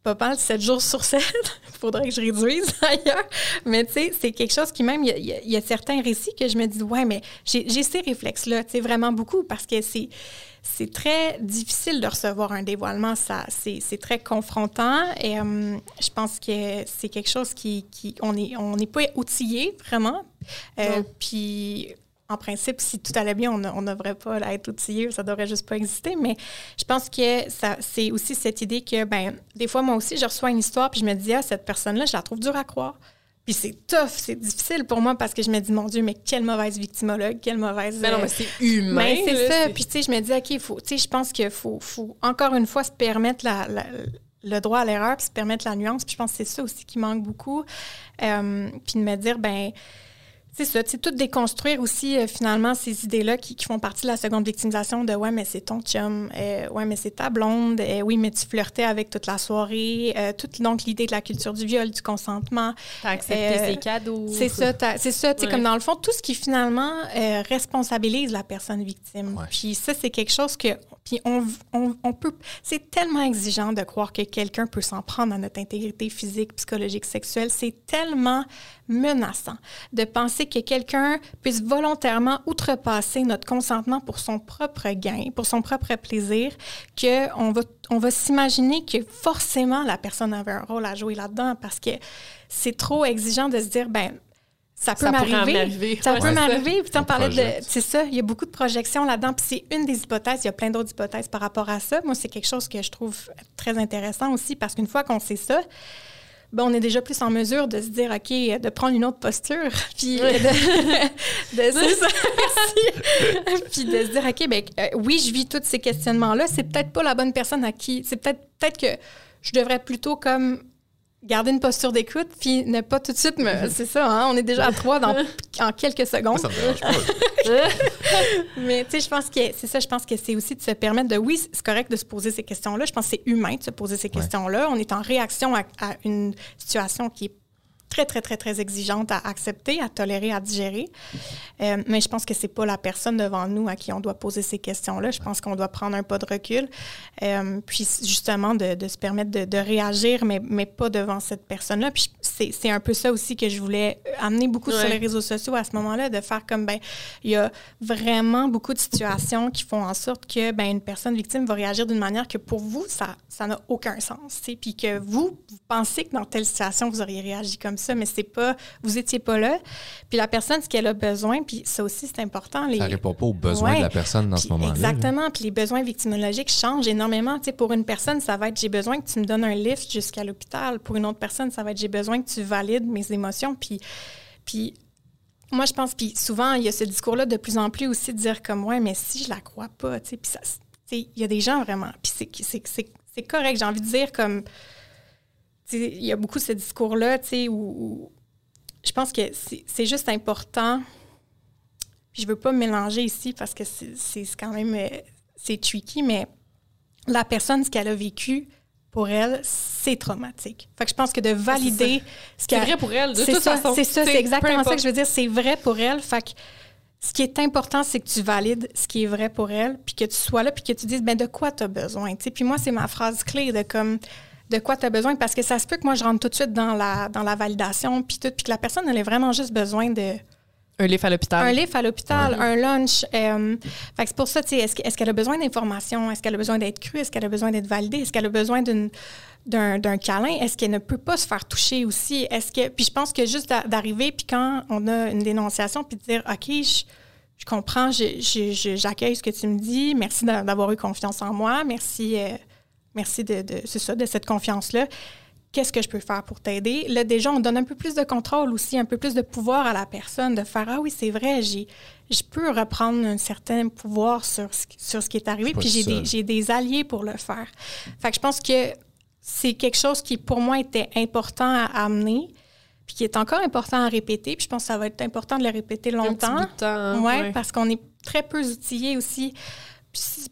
pas mal 7 jours sur 7. Il <laughs> faudrait que je réduise <laughs> d'ailleurs. Mais tu sais, c'est quelque chose qui même, il y, a certains récits que je me dis, ouais, mais j'ai ces réflexes-là, tu sais, vraiment beaucoup parce que c'est c'est très difficile de recevoir un dévoilement. Ça, c'est très confrontant. Et euh, je pense que c'est quelque chose qui, qui on n'est on pas outillé vraiment. Euh, puis en principe, si tout allait bien, on ne devrait pas être outillé, ça devrait juste pas exister. Mais je pense que ça, c'est aussi cette idée que, ben, des fois, moi aussi, je reçois une histoire puis je me dis, ah, cette personne-là, je la trouve dure à croire. Puis c'est tough, c'est difficile pour moi parce que je me dis, mon Dieu, mais quelle mauvaise victimologue, quelle mauvaise. Mais ben non, mais c'est humain. Ben, c'est ça. Puis tu sais, je me dis, OK, il faut, tu sais, je pense qu'il faut, faut, encore une fois se permettre la, le droit à l'erreur puis se permettre la nuance. Puis je pense que c'est ça aussi qui manque beaucoup. Euh, puis de me dire, ben c'est ça, c'est tout déconstruire aussi euh, finalement ces idées-là qui, font partie de la seconde victimisation de ouais mais c'est ton chum, euh, ouais mais c'est ta blonde, euh, oui mais tu flirtais avec toute la soirée, toute donc l'idée de la culture du viol, du consentement. T'as accepté ses cadeaux. C'est ça, c'est ça, tu sais comme dans le fond tout ce qui finalement responsabilise la personne victime. Puis ça c'est quelque chose que puis on, on, peut c'est tellement exigeant de croire que quelqu'un peut s'en prendre à notre intégrité physique, psychologique, sexuelle, c'est tellement menaçant de penser que quelqu'un puisse volontairement outrepasser notre consentement pour son propre gain, pour son propre plaisir, qu'on va, on va s'imaginer que forcément la personne avait un rôle à jouer là-dedans parce que c'est trop exigeant de se dire, ben ça peut m'arriver. Ça peut m'arriver. Puis on parlait de. C'est ça, il y a beaucoup de projections là-dedans. Puis c'est une des hypothèses. Il y a plein d'autres hypothèses par rapport à ça. Moi, c'est quelque chose que je trouve très intéressant aussi parce qu'une fois qu'on sait ça, ben, on est déjà plus en mesure de se dire, OK, de prendre une autre posture, <laughs> puis de, <laughs> <laughs> puis de se dire, OK, ben, euh, oui, je vis tous ces questionnements-là, c'est peut-être pas la bonne personne à qui, c'est peut-être peut-être que je devrais plutôt comme garder une posture d'écoute, puis ne pas tout de suite me. <laughs> C'est ça, hein, on est déjà à trois dans, <laughs> en quelques secondes. ça me pas. <laughs> Mais tu sais, je pense que c'est ça, je pense que c'est aussi de se permettre de. Oui, c'est correct de se poser ces questions-là. Je pense que c'est humain de se poser ces questions-là. On est en réaction à, à, une situation qui est très, très, très, très exigeante à accepter, à tolérer, à digérer. Euh, mais je pense que c'est pas la personne devant nous à qui on doit poser ces questions-là. Je pense qu'on doit prendre un pas de recul, euh, puis justement de, de, se permettre de, de, réagir, mais, mais pas devant cette personne-là. Puis c'est un peu ça aussi que je voulais amener beaucoup sur les réseaux sociaux à ce moment-là, de faire comme, ben il y a vraiment beaucoup de situations qui font en sorte que, ben une personne victime va réagir d'une manière que pour vous, ça ça n'a aucun sens. Puis que vous, vous pensez que dans telle situation, vous auriez réagi comme ça ça, mais c'est pas, vous étiez pas là. Puis la personne, ce qu'elle a besoin, puis ça aussi, c'est important. Les... Ça répond pas aux besoins de la personne dans ce moment-là. Exactement. Puis les besoins victimologiques changent énormément. Tu sais, pour une personne, ça va être j'ai besoin que tu me donnes un lift jusqu'à l'hôpital. Pour une autre personne, ça va être j'ai besoin que tu valides mes émotions. Puis, puis moi, je pense, puis souvent, il y a ce discours-là de plus en plus aussi de dire comme, ouais, mais si je la crois pas, tu sais, puis ça, il y a des gens vraiment, puis c'est correct, j'ai envie de dire comme, il y a beaucoup ce discours-là, tu sais, où, je pense que c'est juste important. Puis je veux pas mélanger ici parce que c'est quand même, euh, c'est tricky, mais la personne, ce qu'elle a vécu, pour elle, c'est traumatique. Fait que je pense que de valider ce qui C'est vrai pour elle, de toute ça, façon. C'est ça, T'sais, c'est exactement ça que je veux dire. C'est vrai pour elle. Fait que ce qui est important, c'est que tu valides ce qui est vrai pour elle, puis que tu sois là, puis que tu dises, ben de quoi tu as besoin. tu sais. Puis moi, c'est ma phrase clé de comme de quoi tu as besoin, parce que ça se peut que moi, je rentre tout de suite dans la, dans la validation, puis tout, puis que la personne, elle a vraiment juste besoin de Un livre à l'hôpital. un livre à l'hôpital, un lunch. euh, fait que c'est pour ça, tu sais, est-ce, est-ce qu'elle a besoin d'informations? Est-ce qu'elle a besoin d'être crue? Est-ce qu'elle a besoin d'être validée? Est-ce qu'elle a besoin d'une, d'un, d'un câlin? Est-ce qu'elle ne peut pas se faire toucher aussi? Est-ce que... Puis je pense que juste d'a- d'arriver, puis quand on a une dénonciation, puis de dire, OK, je, je comprends, je- je- j'accueille ce que tu me dis, merci d'a- d'avoir eu confiance en moi, merci, euh, merci de, de- c'est ça, de cette confiance-là qu'est-ce que je peux faire pour t'aider? Là, déjà, on donne un peu plus de contrôle aussi, un peu plus de pouvoir à la personne, de faire Ah oui, c'est vrai, j'ai, je peux reprendre un certain pouvoir sur ce, qui- sur ce qui est arrivé, puis j'ai des, j'ai des alliés pour le faire. Fait que je pense que c'est quelque chose qui, pour moi, était important à amener, puis qui est encore important à répéter, puis je pense que ça va être important de le répéter Un petit longtemps. bout de temps, hein, Ouais, ouais. parce qu'on est très peu outillés aussi.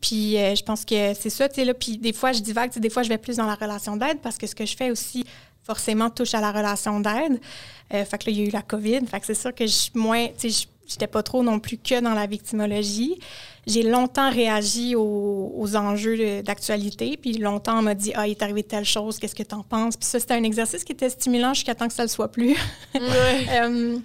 Puis, euh, je pense que c'est ça, tu sais, là. Puis des fois, je divague, tu sais, des fois, je vais plus dans la relation d'aide parce que ce que je fais aussi, forcément, touche à la relation d'aide. Euh, fait que là, il y a eu la COVID. Fait que c'est sûr que je suis moins, tu sais, je- j'étais pas trop non plus que dans la victimologie. J'ai longtemps réagi aux, aux enjeux d'actualité, puis longtemps on m'a dit ah il est arrivé telle chose, qu'est-ce que tu en penses? Puis ça c'était un exercice qui était stimulant jusqu'à temps que ça le soit plus. Ouais. <laughs> Euh,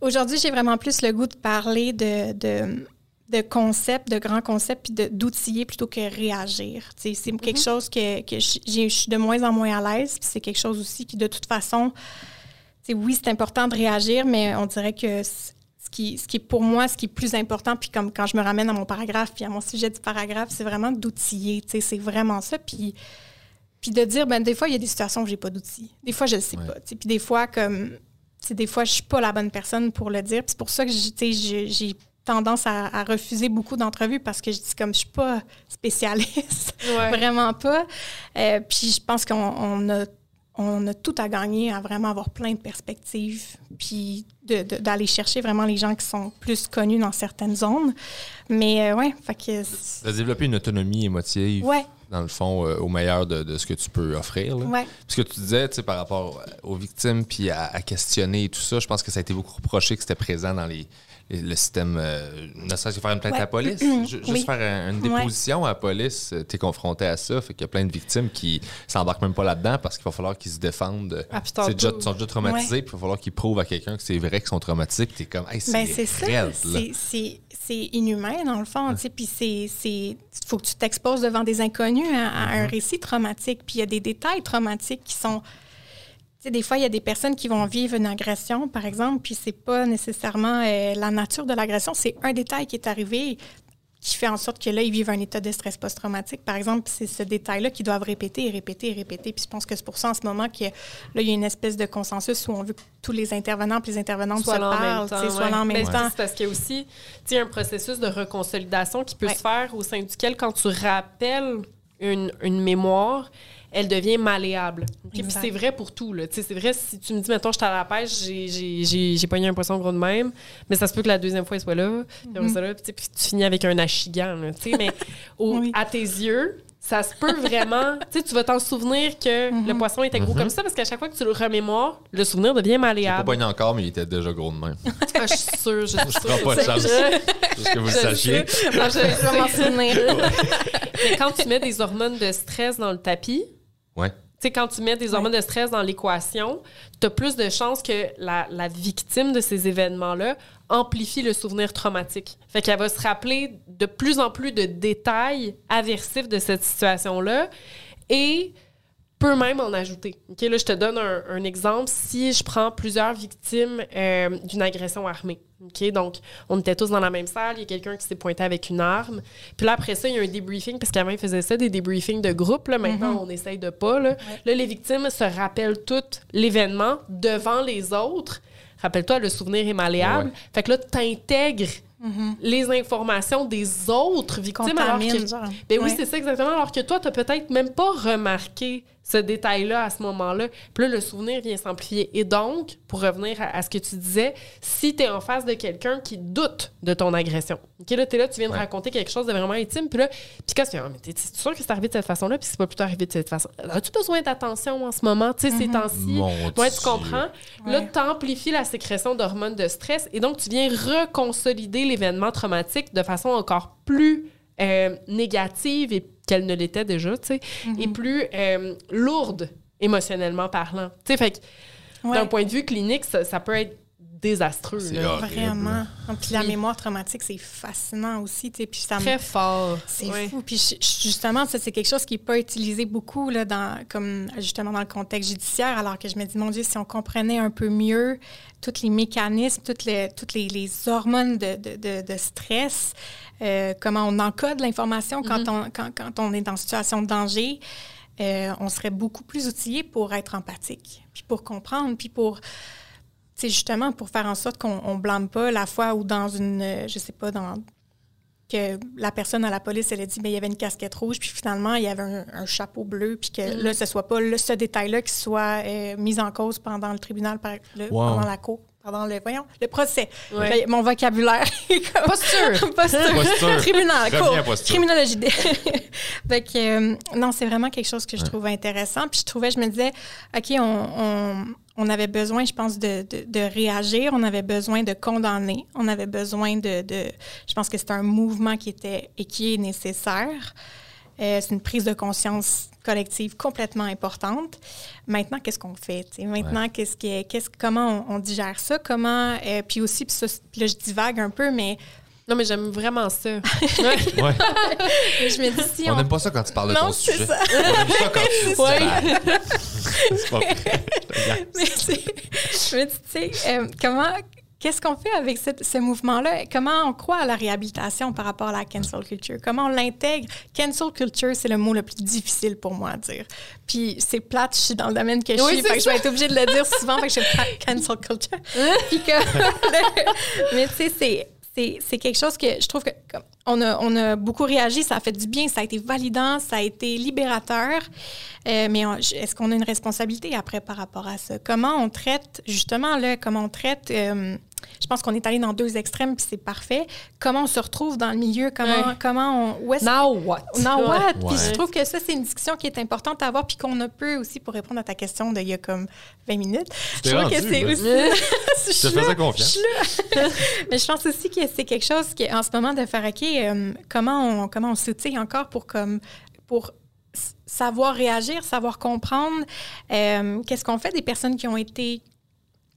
Aujourd'hui, j'ai vraiment plus le goût de parler de, de, de concepts, de grands concepts, puis de- d'outiller plutôt que réagir. C'est quelque chose que, que je suis de moins en moins à l'aise, puis c'est quelque chose aussi qui, de toute façon, oui, c'est important de réagir, mais on dirait que ce qui, ce qui est pour moi, ce qui est plus important, puis comme quand je me ramène à mon paragraphe, puis à mon sujet du paragraphe, c'est vraiment d'outiller. C'est vraiment ça. Puis puis de dire, ben des fois, il y a des situations où j'ai pas d'outils. Des fois, je le sais Ouais. pas. Puis des fois, comme, des fois, je suis pas la bonne personne pour le dire. Puis c'est pour ça que j'ai- tendance à, à refuser beaucoup d'entrevues parce que je dis comme je suis pas spécialiste, <laughs> Ouais. vraiment pas. Euh, puis je pense qu'on on a, on a tout à gagner à vraiment avoir plein de perspectives, puis de- de- d'aller chercher vraiment les gens qui sont plus connus dans certaines zones. Mais euh, ouais, fait que De développer une autonomie émotive, ouais, dans le fond, euh, au meilleur de, de ce que tu peux offrir. là. ouais. Puis ce que tu disais, tu sais, par rapport aux victimes, puis à, à questionner et tout ça, je pense que ça a été beaucoup reproché que c'était présent dans les- le système, euh, ne serait-ce que faire une plainte Ouais. à la police? <clears throat> Ju- Juste Oui. faire un- une Ouais. déposition à la police, tu es confronté à ça. Fait qu'il y a plein de victimes qui s'embarquent même pas là-dedans parce qu'il va falloir qu'ils se défendent. Ah, déjà- sont déjà traumatisés, puis il va falloir qu'ils prouvent à quelqu'un que c'est vrai qu'ils sont traumatisés, puis t'es comme, hey, c'est Ben, c'est. C'est- inhumain, dans le fond. Puis c'est. Faut que tu t'exposes devant des inconnus à, à un récit traumatique. Puis il y a des détails traumatiques qui sont. Tu sais, des fois, il y a des personnes qui vont vivre une agression, par exemple, puis c'est pas nécessairement euh, la nature de l'agression, c'est un détail qui est arrivé qui fait en sorte que là, ils vivent un état de stress post-traumatique. Par exemple, c'est ce détail-là qu'ils doivent répéter et répéter et répéter. Puis je pense que c'est pour ça, en ce moment, que là, il y a une espèce de consensus où on veut que tous les intervenants et les intervenantes soit se là en même parlent, temps. là en même Ben, temps. C'est parce qu'il y a aussi un processus de reconsolidation qui peut Ouais. se faire au sein duquel, quand tu rappelles une, une mémoire, elle devient malléable. Ok? Puis c'est vrai pour tout. là. Tu sais, C'est vrai, si tu me dis, mettons, j'étais à la pêche, j'ai- j'ai j'ai- j'ai pogné un poisson gros de même, mais ça se peut que la deuxième fois, il soit là. Puis après ça, là, puis tu finis avec un achigan. là, tu sais, mais au- <laughs> Oui. à tes yeux, ça se peut vraiment. tu sais, tu vas t'en souvenir que le poisson était gros comme ça, parce qu'à chaque fois que tu le remémores, le souvenir devient pas malléable. pogné encore, mais il était déjà gros de même. <laughs> Ah, je suis sûre, je suis Je prends sûre. pas de chance. Je- Juste que vous le je le sachiez. sais. Non, je Je vais m'en souvenir. <laughs> Mais quand tu mets des hormones de stress dans le tapis, Ouais. tu sais, quand tu mets des hormones de stress dans l'équation, tu as plus de chances que la, la victime de ces événements-là amplifie le souvenir traumatique. Fait qu'elle va se rappeler de plus en plus de détails aversifs de cette situation-là et peut même en ajouter. OK, là, je te donne un, un exemple. Si je prends plusieurs victimes euh, d'une agression armée, OK, donc on était tous dans la même salle, il y a quelqu'un qui s'est pointé avec une arme. Puis là, après ça, il y a un débriefing, parce qu'avant, ils faisaient ça, des débriefings de groupe. Là, maintenant, on essaye de pas. Là. là, les victimes se rappellent tout l'événement devant les autres. Rappelle-toi, le souvenir est malléable. Ouais. Fait que là, tu intègres les informations des autres victimes. Alors que, ben oui, Ouais. c'est ça exactement. Alors que toi, tu peut-être même pas remarqué ce détail-là à ce moment-là. Puis là, le souvenir vient s'amplifier. Et donc, pour revenir à, à ce que tu disais, si tu es en face de quelqu'un qui doute de ton agression, OK, là, tu es là, tu viens de raconter quelque chose de vraiment intime, puis là, puis quand tu fais, ah, mais t'es sûr que c'est arrivé de cette façon-là, puis c'est pas plutôt arrivé de cette façon. As-tu besoin d'attention en ce moment, tu sais, ces temps-ci? Mon Ouais, tu comprends? Là, tu amplifies la sécrétion d'hormones de stress et donc tu viens reconsolider l'événement traumatique de façon encore plus euh, négative et qu'elle ne l'était déjà, tu sais, et plus euh, lourde émotionnellement parlant. Tu sais, fait que Ouais. d'un point de vue clinique, ça, ça peut être désastreux. Là. Vraiment. Puis la Oui. mémoire traumatique, c'est fascinant aussi. Puis ça Très fort. C'est Ouais. fou. Puis ju- justement, ça, c'est quelque chose qui n'est pas utilisé beaucoup, là, dans, comme justement dans le contexte judiciaire, alors que je me dis, mon Dieu, si on comprenait un peu mieux tous les mécanismes, toutes les, toutes les, les hormones de, de, de- de stress, euh, comment on encode l'information quand, on, quand, quand on est en situation de danger, euh, on serait beaucoup plus outillé pour être empathique, puis pour comprendre, puis pour c'est justement pour faire en sorte qu'on on blâme pas la fois où dans une, je sais pas, dans que la personne à la police, elle a dit, ben il y avait une casquette rouge, puis finalement, il y avait un, un chapeau bleu, puis que là, ce soit pas ce détail-là qui soit euh, mis en cause pendant le tribunal, par, le- Wow. pendant la cour, pendant le, voyons, le procès. Ouais. Ben, mon vocabulaire <laughs> est comme... Posture. <laughs> Posture. Posture. Tribunal, Reviens cour, à posture. criminologie. <laughs> fait que, euh, non, c'est vraiment quelque chose que je trouve intéressant. Puis je trouvais, je me disais, OK, on, on, on avait besoin, je pense, de, de, de réagir. On avait besoin de condamner. On avait besoin de... de je pense que c'est un mouvement qui était et qui est nécessaire. Euh, c'est une prise de conscience collective complètement importante. Maintenant, qu'est-ce qu'on fait? tu sais? Maintenant, qu'est-ce que, qu'est-ce, comment on, on digère ça? Comment, euh, puis aussi, puis ça, puis là, je divague un peu, mais Non, mais j'aime vraiment ça. <laughs> Ouais. Je me dis, si On on, n'aime pas ça quand tu parles de Non, ton c'est sujet. ça. On aime ça quand tu <laughs> Ouais. <laughs> C'est pas vrai. Mais je me dis, tu sais, euh, comment, qu'est-ce qu'on fait avec cette- ce mouvement-là? Comment on croit à la réhabilitation par rapport à la cancel culture? Comment on l'intègre? Cancel culture, c'est le mot le plus difficile pour moi à dire. Puis c'est plate, je suis dans le domaine que je Oui, suis, fait que je vais être obligée de le dire souvent, fait que je fais cancel culture. <laughs> Puis que, <laughs> mais tu sais, c'est quelque chose que je trouve que comme, on a, on a beaucoup réagi, ça a fait du bien, ça a été validant, ça a été libérateur. Euh, mais est-ce qu'on a une responsabilité après par rapport à ça? Comment on traite, justement, là, comment on traite, euh, je pense qu'on est allé dans deux extrêmes, puis c'est parfait. Comment on se retrouve dans le milieu? Comment, Ouais. comment on. Où est-ce Now what? Now what? Ouais. Puis je trouve que ça, c'est une discussion qui est importante à avoir, puis qu'on a peu aussi pour répondre à ta question d'il y a comme 20 minutes. Je trouve rendu, que c'est aussi. <laughs> Je te faisais confiance. <laughs> Mais je pense aussi que c'est quelque chose qui, en ce moment, de faire, OK, euh, comment on, comment on s'outille encore pour, comme, pour savoir réagir, savoir comprendre. euh, Qu'est-ce qu'on fait des personnes qui ont été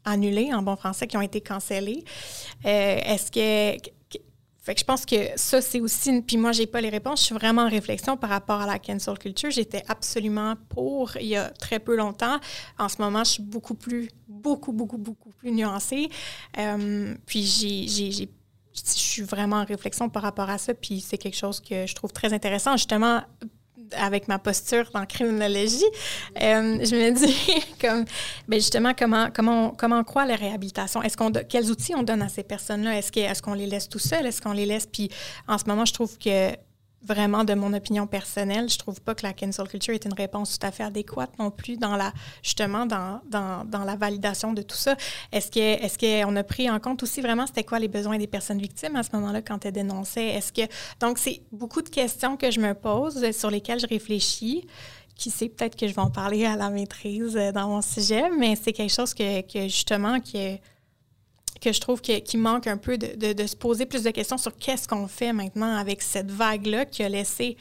annulées, en bon français, qui ont été cancellées? Euh, Est-ce que... Fait que je pense que ça, c'est aussi... Puis moi, j'ai pas les réponses. Je suis vraiment en réflexion par rapport à la cancel culture. J'étais absolument pour il y a très peu longtemps. En ce moment, je suis beaucoup plus, beaucoup, beaucoup, beaucoup plus nuancée. Euh, puis j'ai- je suis vraiment en réflexion par rapport à ça. Puis c'est quelque chose que je trouve très intéressant, justement, avec ma posture dans criminologie. Euh, je me dis, <laughs> comme, ben justement, comment, comment, comment on croit la réhabilitation? Est-ce qu'on, quels outils on donne à ces personnes-là? Est-ce, que, est-ce qu'on les laisse tout seuls? Est-ce qu'on les laisse? Puis en ce moment, je trouve que vraiment de mon opinion personnelle, je trouve pas que la cancel culture est une réponse tout à fait adéquate non plus dans la justement dans, dans, dans la validation de tout ça. Est-ce que est-ce qu'on a pris en compte aussi vraiment c'était quoi les besoins des personnes victimes à ce moment-là quand elles dénonçaient? Est-ce que donc c'est beaucoup de questions que je me pose euh, sur lesquelles je réfléchis. Qui sait peut-être que je vais en parler à la maîtrise euh, dans mon sujet, mais c'est quelque chose que, que justement qui est que je trouve qu'il manque un peu de, de- de se poser plus de questions sur qu'est-ce qu'on fait maintenant avec cette vague-là qui a laissé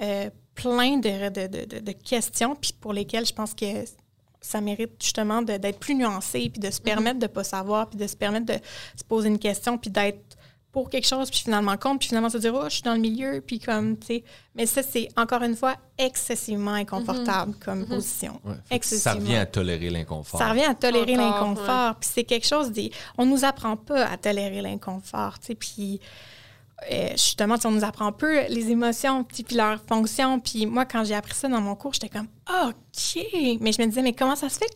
euh, plein de, questions, puis pour lesquelles je pense que ça mérite justement d'être plus nuancé, puis de se permettre de ne pas savoir, puis de se permettre de se poser une question, puis d'être pour quelque chose, puis finalement contre, puis finalement se dire, oh, je suis dans le milieu, puis comme, tu sais. Mais ça, c'est encore une fois excessivement inconfortable comme position. Ouais. Fait que Ça Excessivement. revient à tolérer l'inconfort. Ça revient à tolérer l'inconfort. Puis c'est quelque chose des. On nous apprend pas à tolérer l'inconfort, tu sais. Puis euh, justement, tu sais, on nous apprend peu les émotions, puis puis leurs fonctions. Puis moi, quand j'ai appris ça dans mon cours, j'étais comme OK. Mais je me disais, mais comment ça se fait?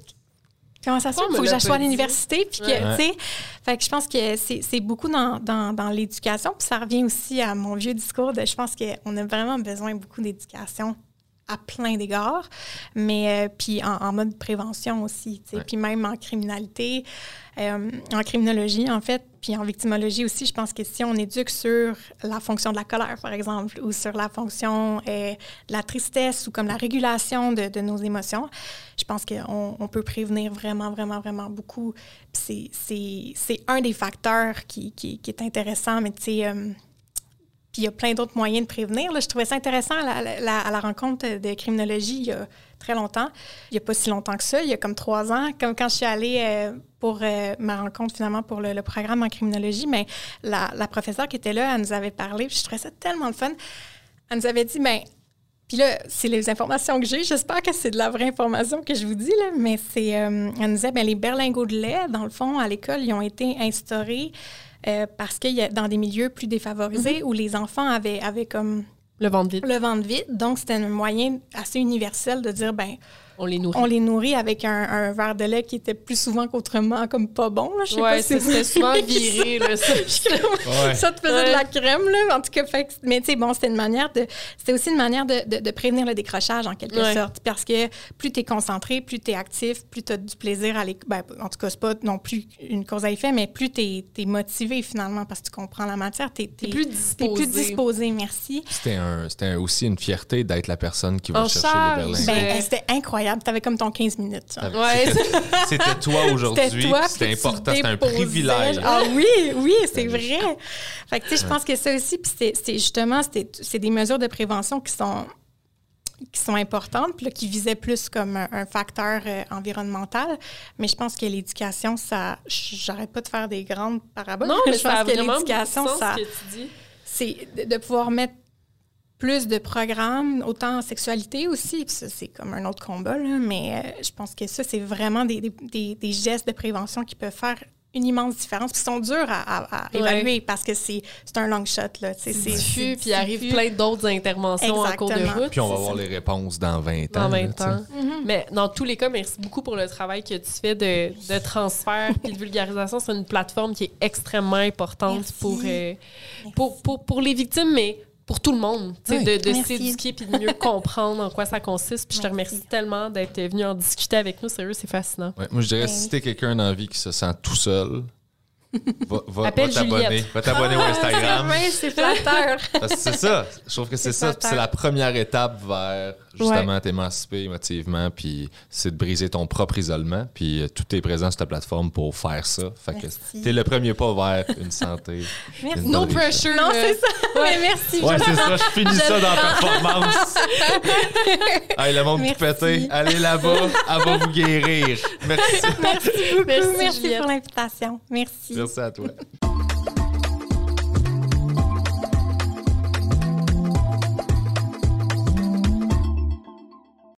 Comment ça se fait? Il faut que j'aille à l'université. Puis que, Ouais. tu sais. Fait que je pense que c'est c'est beaucoup dans, dans, dans l'éducation. Puis ça revient aussi à mon vieux discours de je pense qu'on a vraiment besoin beaucoup d'éducation à plein d'égards, mais euh, puis en, en mode prévention aussi, Ouais. puis même en criminalité, euh, en criminologie en fait, puis en victimologie aussi, je pense que si on éduque sur la fonction de la colère, par exemple, ou sur la fonction euh, de la tristesse ou comme la régulation de, de nos émotions, je pense qu'on on peut prévenir vraiment, vraiment, vraiment beaucoup. C'est- un des facteurs qui, qui, qui est intéressant, mais tu sais... puis il y a plein d'autres moyens de prévenir. Je trouvais ça intéressant à la, rencontre de criminologie il y a très longtemps. Il n'y a pas si longtemps que ça, il y a comme trois ans. Comme quand je suis allée euh, pour euh, ma rencontre finalement pour le, programme en criminologie, mais la, professeure qui était là, elle nous avait parlé, puis je trouvais ça tellement le fun. Elle nous avait dit, ben puis là, c'est les informations que j'ai. J'espère que c'est de la vraie information que je vous dis, là, mais c'est. euh, elle nous disait, ben, les berlingots de lait, dans le fond, à l'école, ils ont été instaurés euh, parce qu'il y a dans des milieux plus défavorisés où les enfants avaient, avaient comme Le ventre vide. le ventre vide. Donc, c'était un moyen assez universel de dire, ben, On les nourrit. on les nourrit avec un, un verre de lait qui était plus souvent qu'autrement comme pas bon. Là. Je sais ouais, pas si c'était <laughs> souvent viré, là. ça. <laughs> Ouais. ça te faisait Ouais. de la crème, là. En tout cas, fait mais tu sais, bon, c'était une manière de. C'était aussi une manière de, de- de prévenir le décrochage, en quelque Ouais. sorte. Parce que plus tu es concentré, plus tu es actif, plus tu as du plaisir à l'école. Ben, en tout cas, c'est pas non plus une cause à effet, mais plus tu es, motivé finalement parce que tu comprends la matière. Tu es, T'es plus disposé. plus disposé, merci. C'était un, aussi une fierté d'être la personne qui va En chercher charge. les. Ben, c'était incroyable. Tu avais comme ton 15 minutes. Ouais, C'était- toi <laughs> aujourd'hui, C'était important, c'était un privilège. Ah oui, oui, c'est vrai. Fait que, tu sais, je pense que ça aussi, puis c'est- c'est justement, c'était- c'est des mesures de prévention qui sont qui sont importantes, puis là, qui visaient plus comme un, un facteur euh, environnemental. Mais je pense que l'éducation, ça... J'arrête pas de faire des grandes paraboles. Non, mais je ça a pense que vraiment beaucoup de l'éducation, ça ce que tu dis. c'est de pouvoir mettre plus de programmes, autant en sexualité aussi, puis ça, c'est comme un autre combat, là, mais euh, je pense que ça, c'est vraiment des, des- des- gestes de prévention qui peuvent faire une immense différence, puis qui sont durs à, à- à Ouais. évaluer parce que c'est c'est un long shot, C'est diffus, puis il arrive plein d'autres interventions en cours de Exactement. route. Puis on va C'est voir ça. les réponses dans 20 ans. là, même tu sais. temps. Mais dans tous les cas, merci beaucoup pour le travail que tu fais de, de transfert <laughs> et de vulgarisation. C'est une plateforme qui est extrêmement importante pour, euh, pour, pour, pour les victimes, mais pour tout le monde. Oui. De, s'éduquer puis de mieux comprendre en quoi ça consiste. Puis je te Merci. remercie tellement d'être venu en discuter avec nous. Sérieux, c'est fascinant. Ouais, moi, je dirais, Ben si t'es quelqu'un dans la vie qui se sent tout seul, va, va, Appelle va t'abonner. Va t'abonner au Instagram. Ah, c'est flatteur. <laughs> C'est ça. Je trouve que c'est ça. C'est la première étape vers justement t'émanciper émotivement, puis c'est de briser ton propre isolement. Puis euh, tout est présent sur ta plateforme pour faire ça. Fait que t'es le premier pas vers une santé. <laughs> Merci. une No pressure. Non, c'est ça. Mais merci. Ouais, c'est ça. Je finis ça dans la <laughs> performance. Hey, le monde qui Merci. pété, allez là-bas, elle va vous guérir. Merci. Merci beaucoup. Merci, Merci, pour l'invitation. Merci. Merci à toi.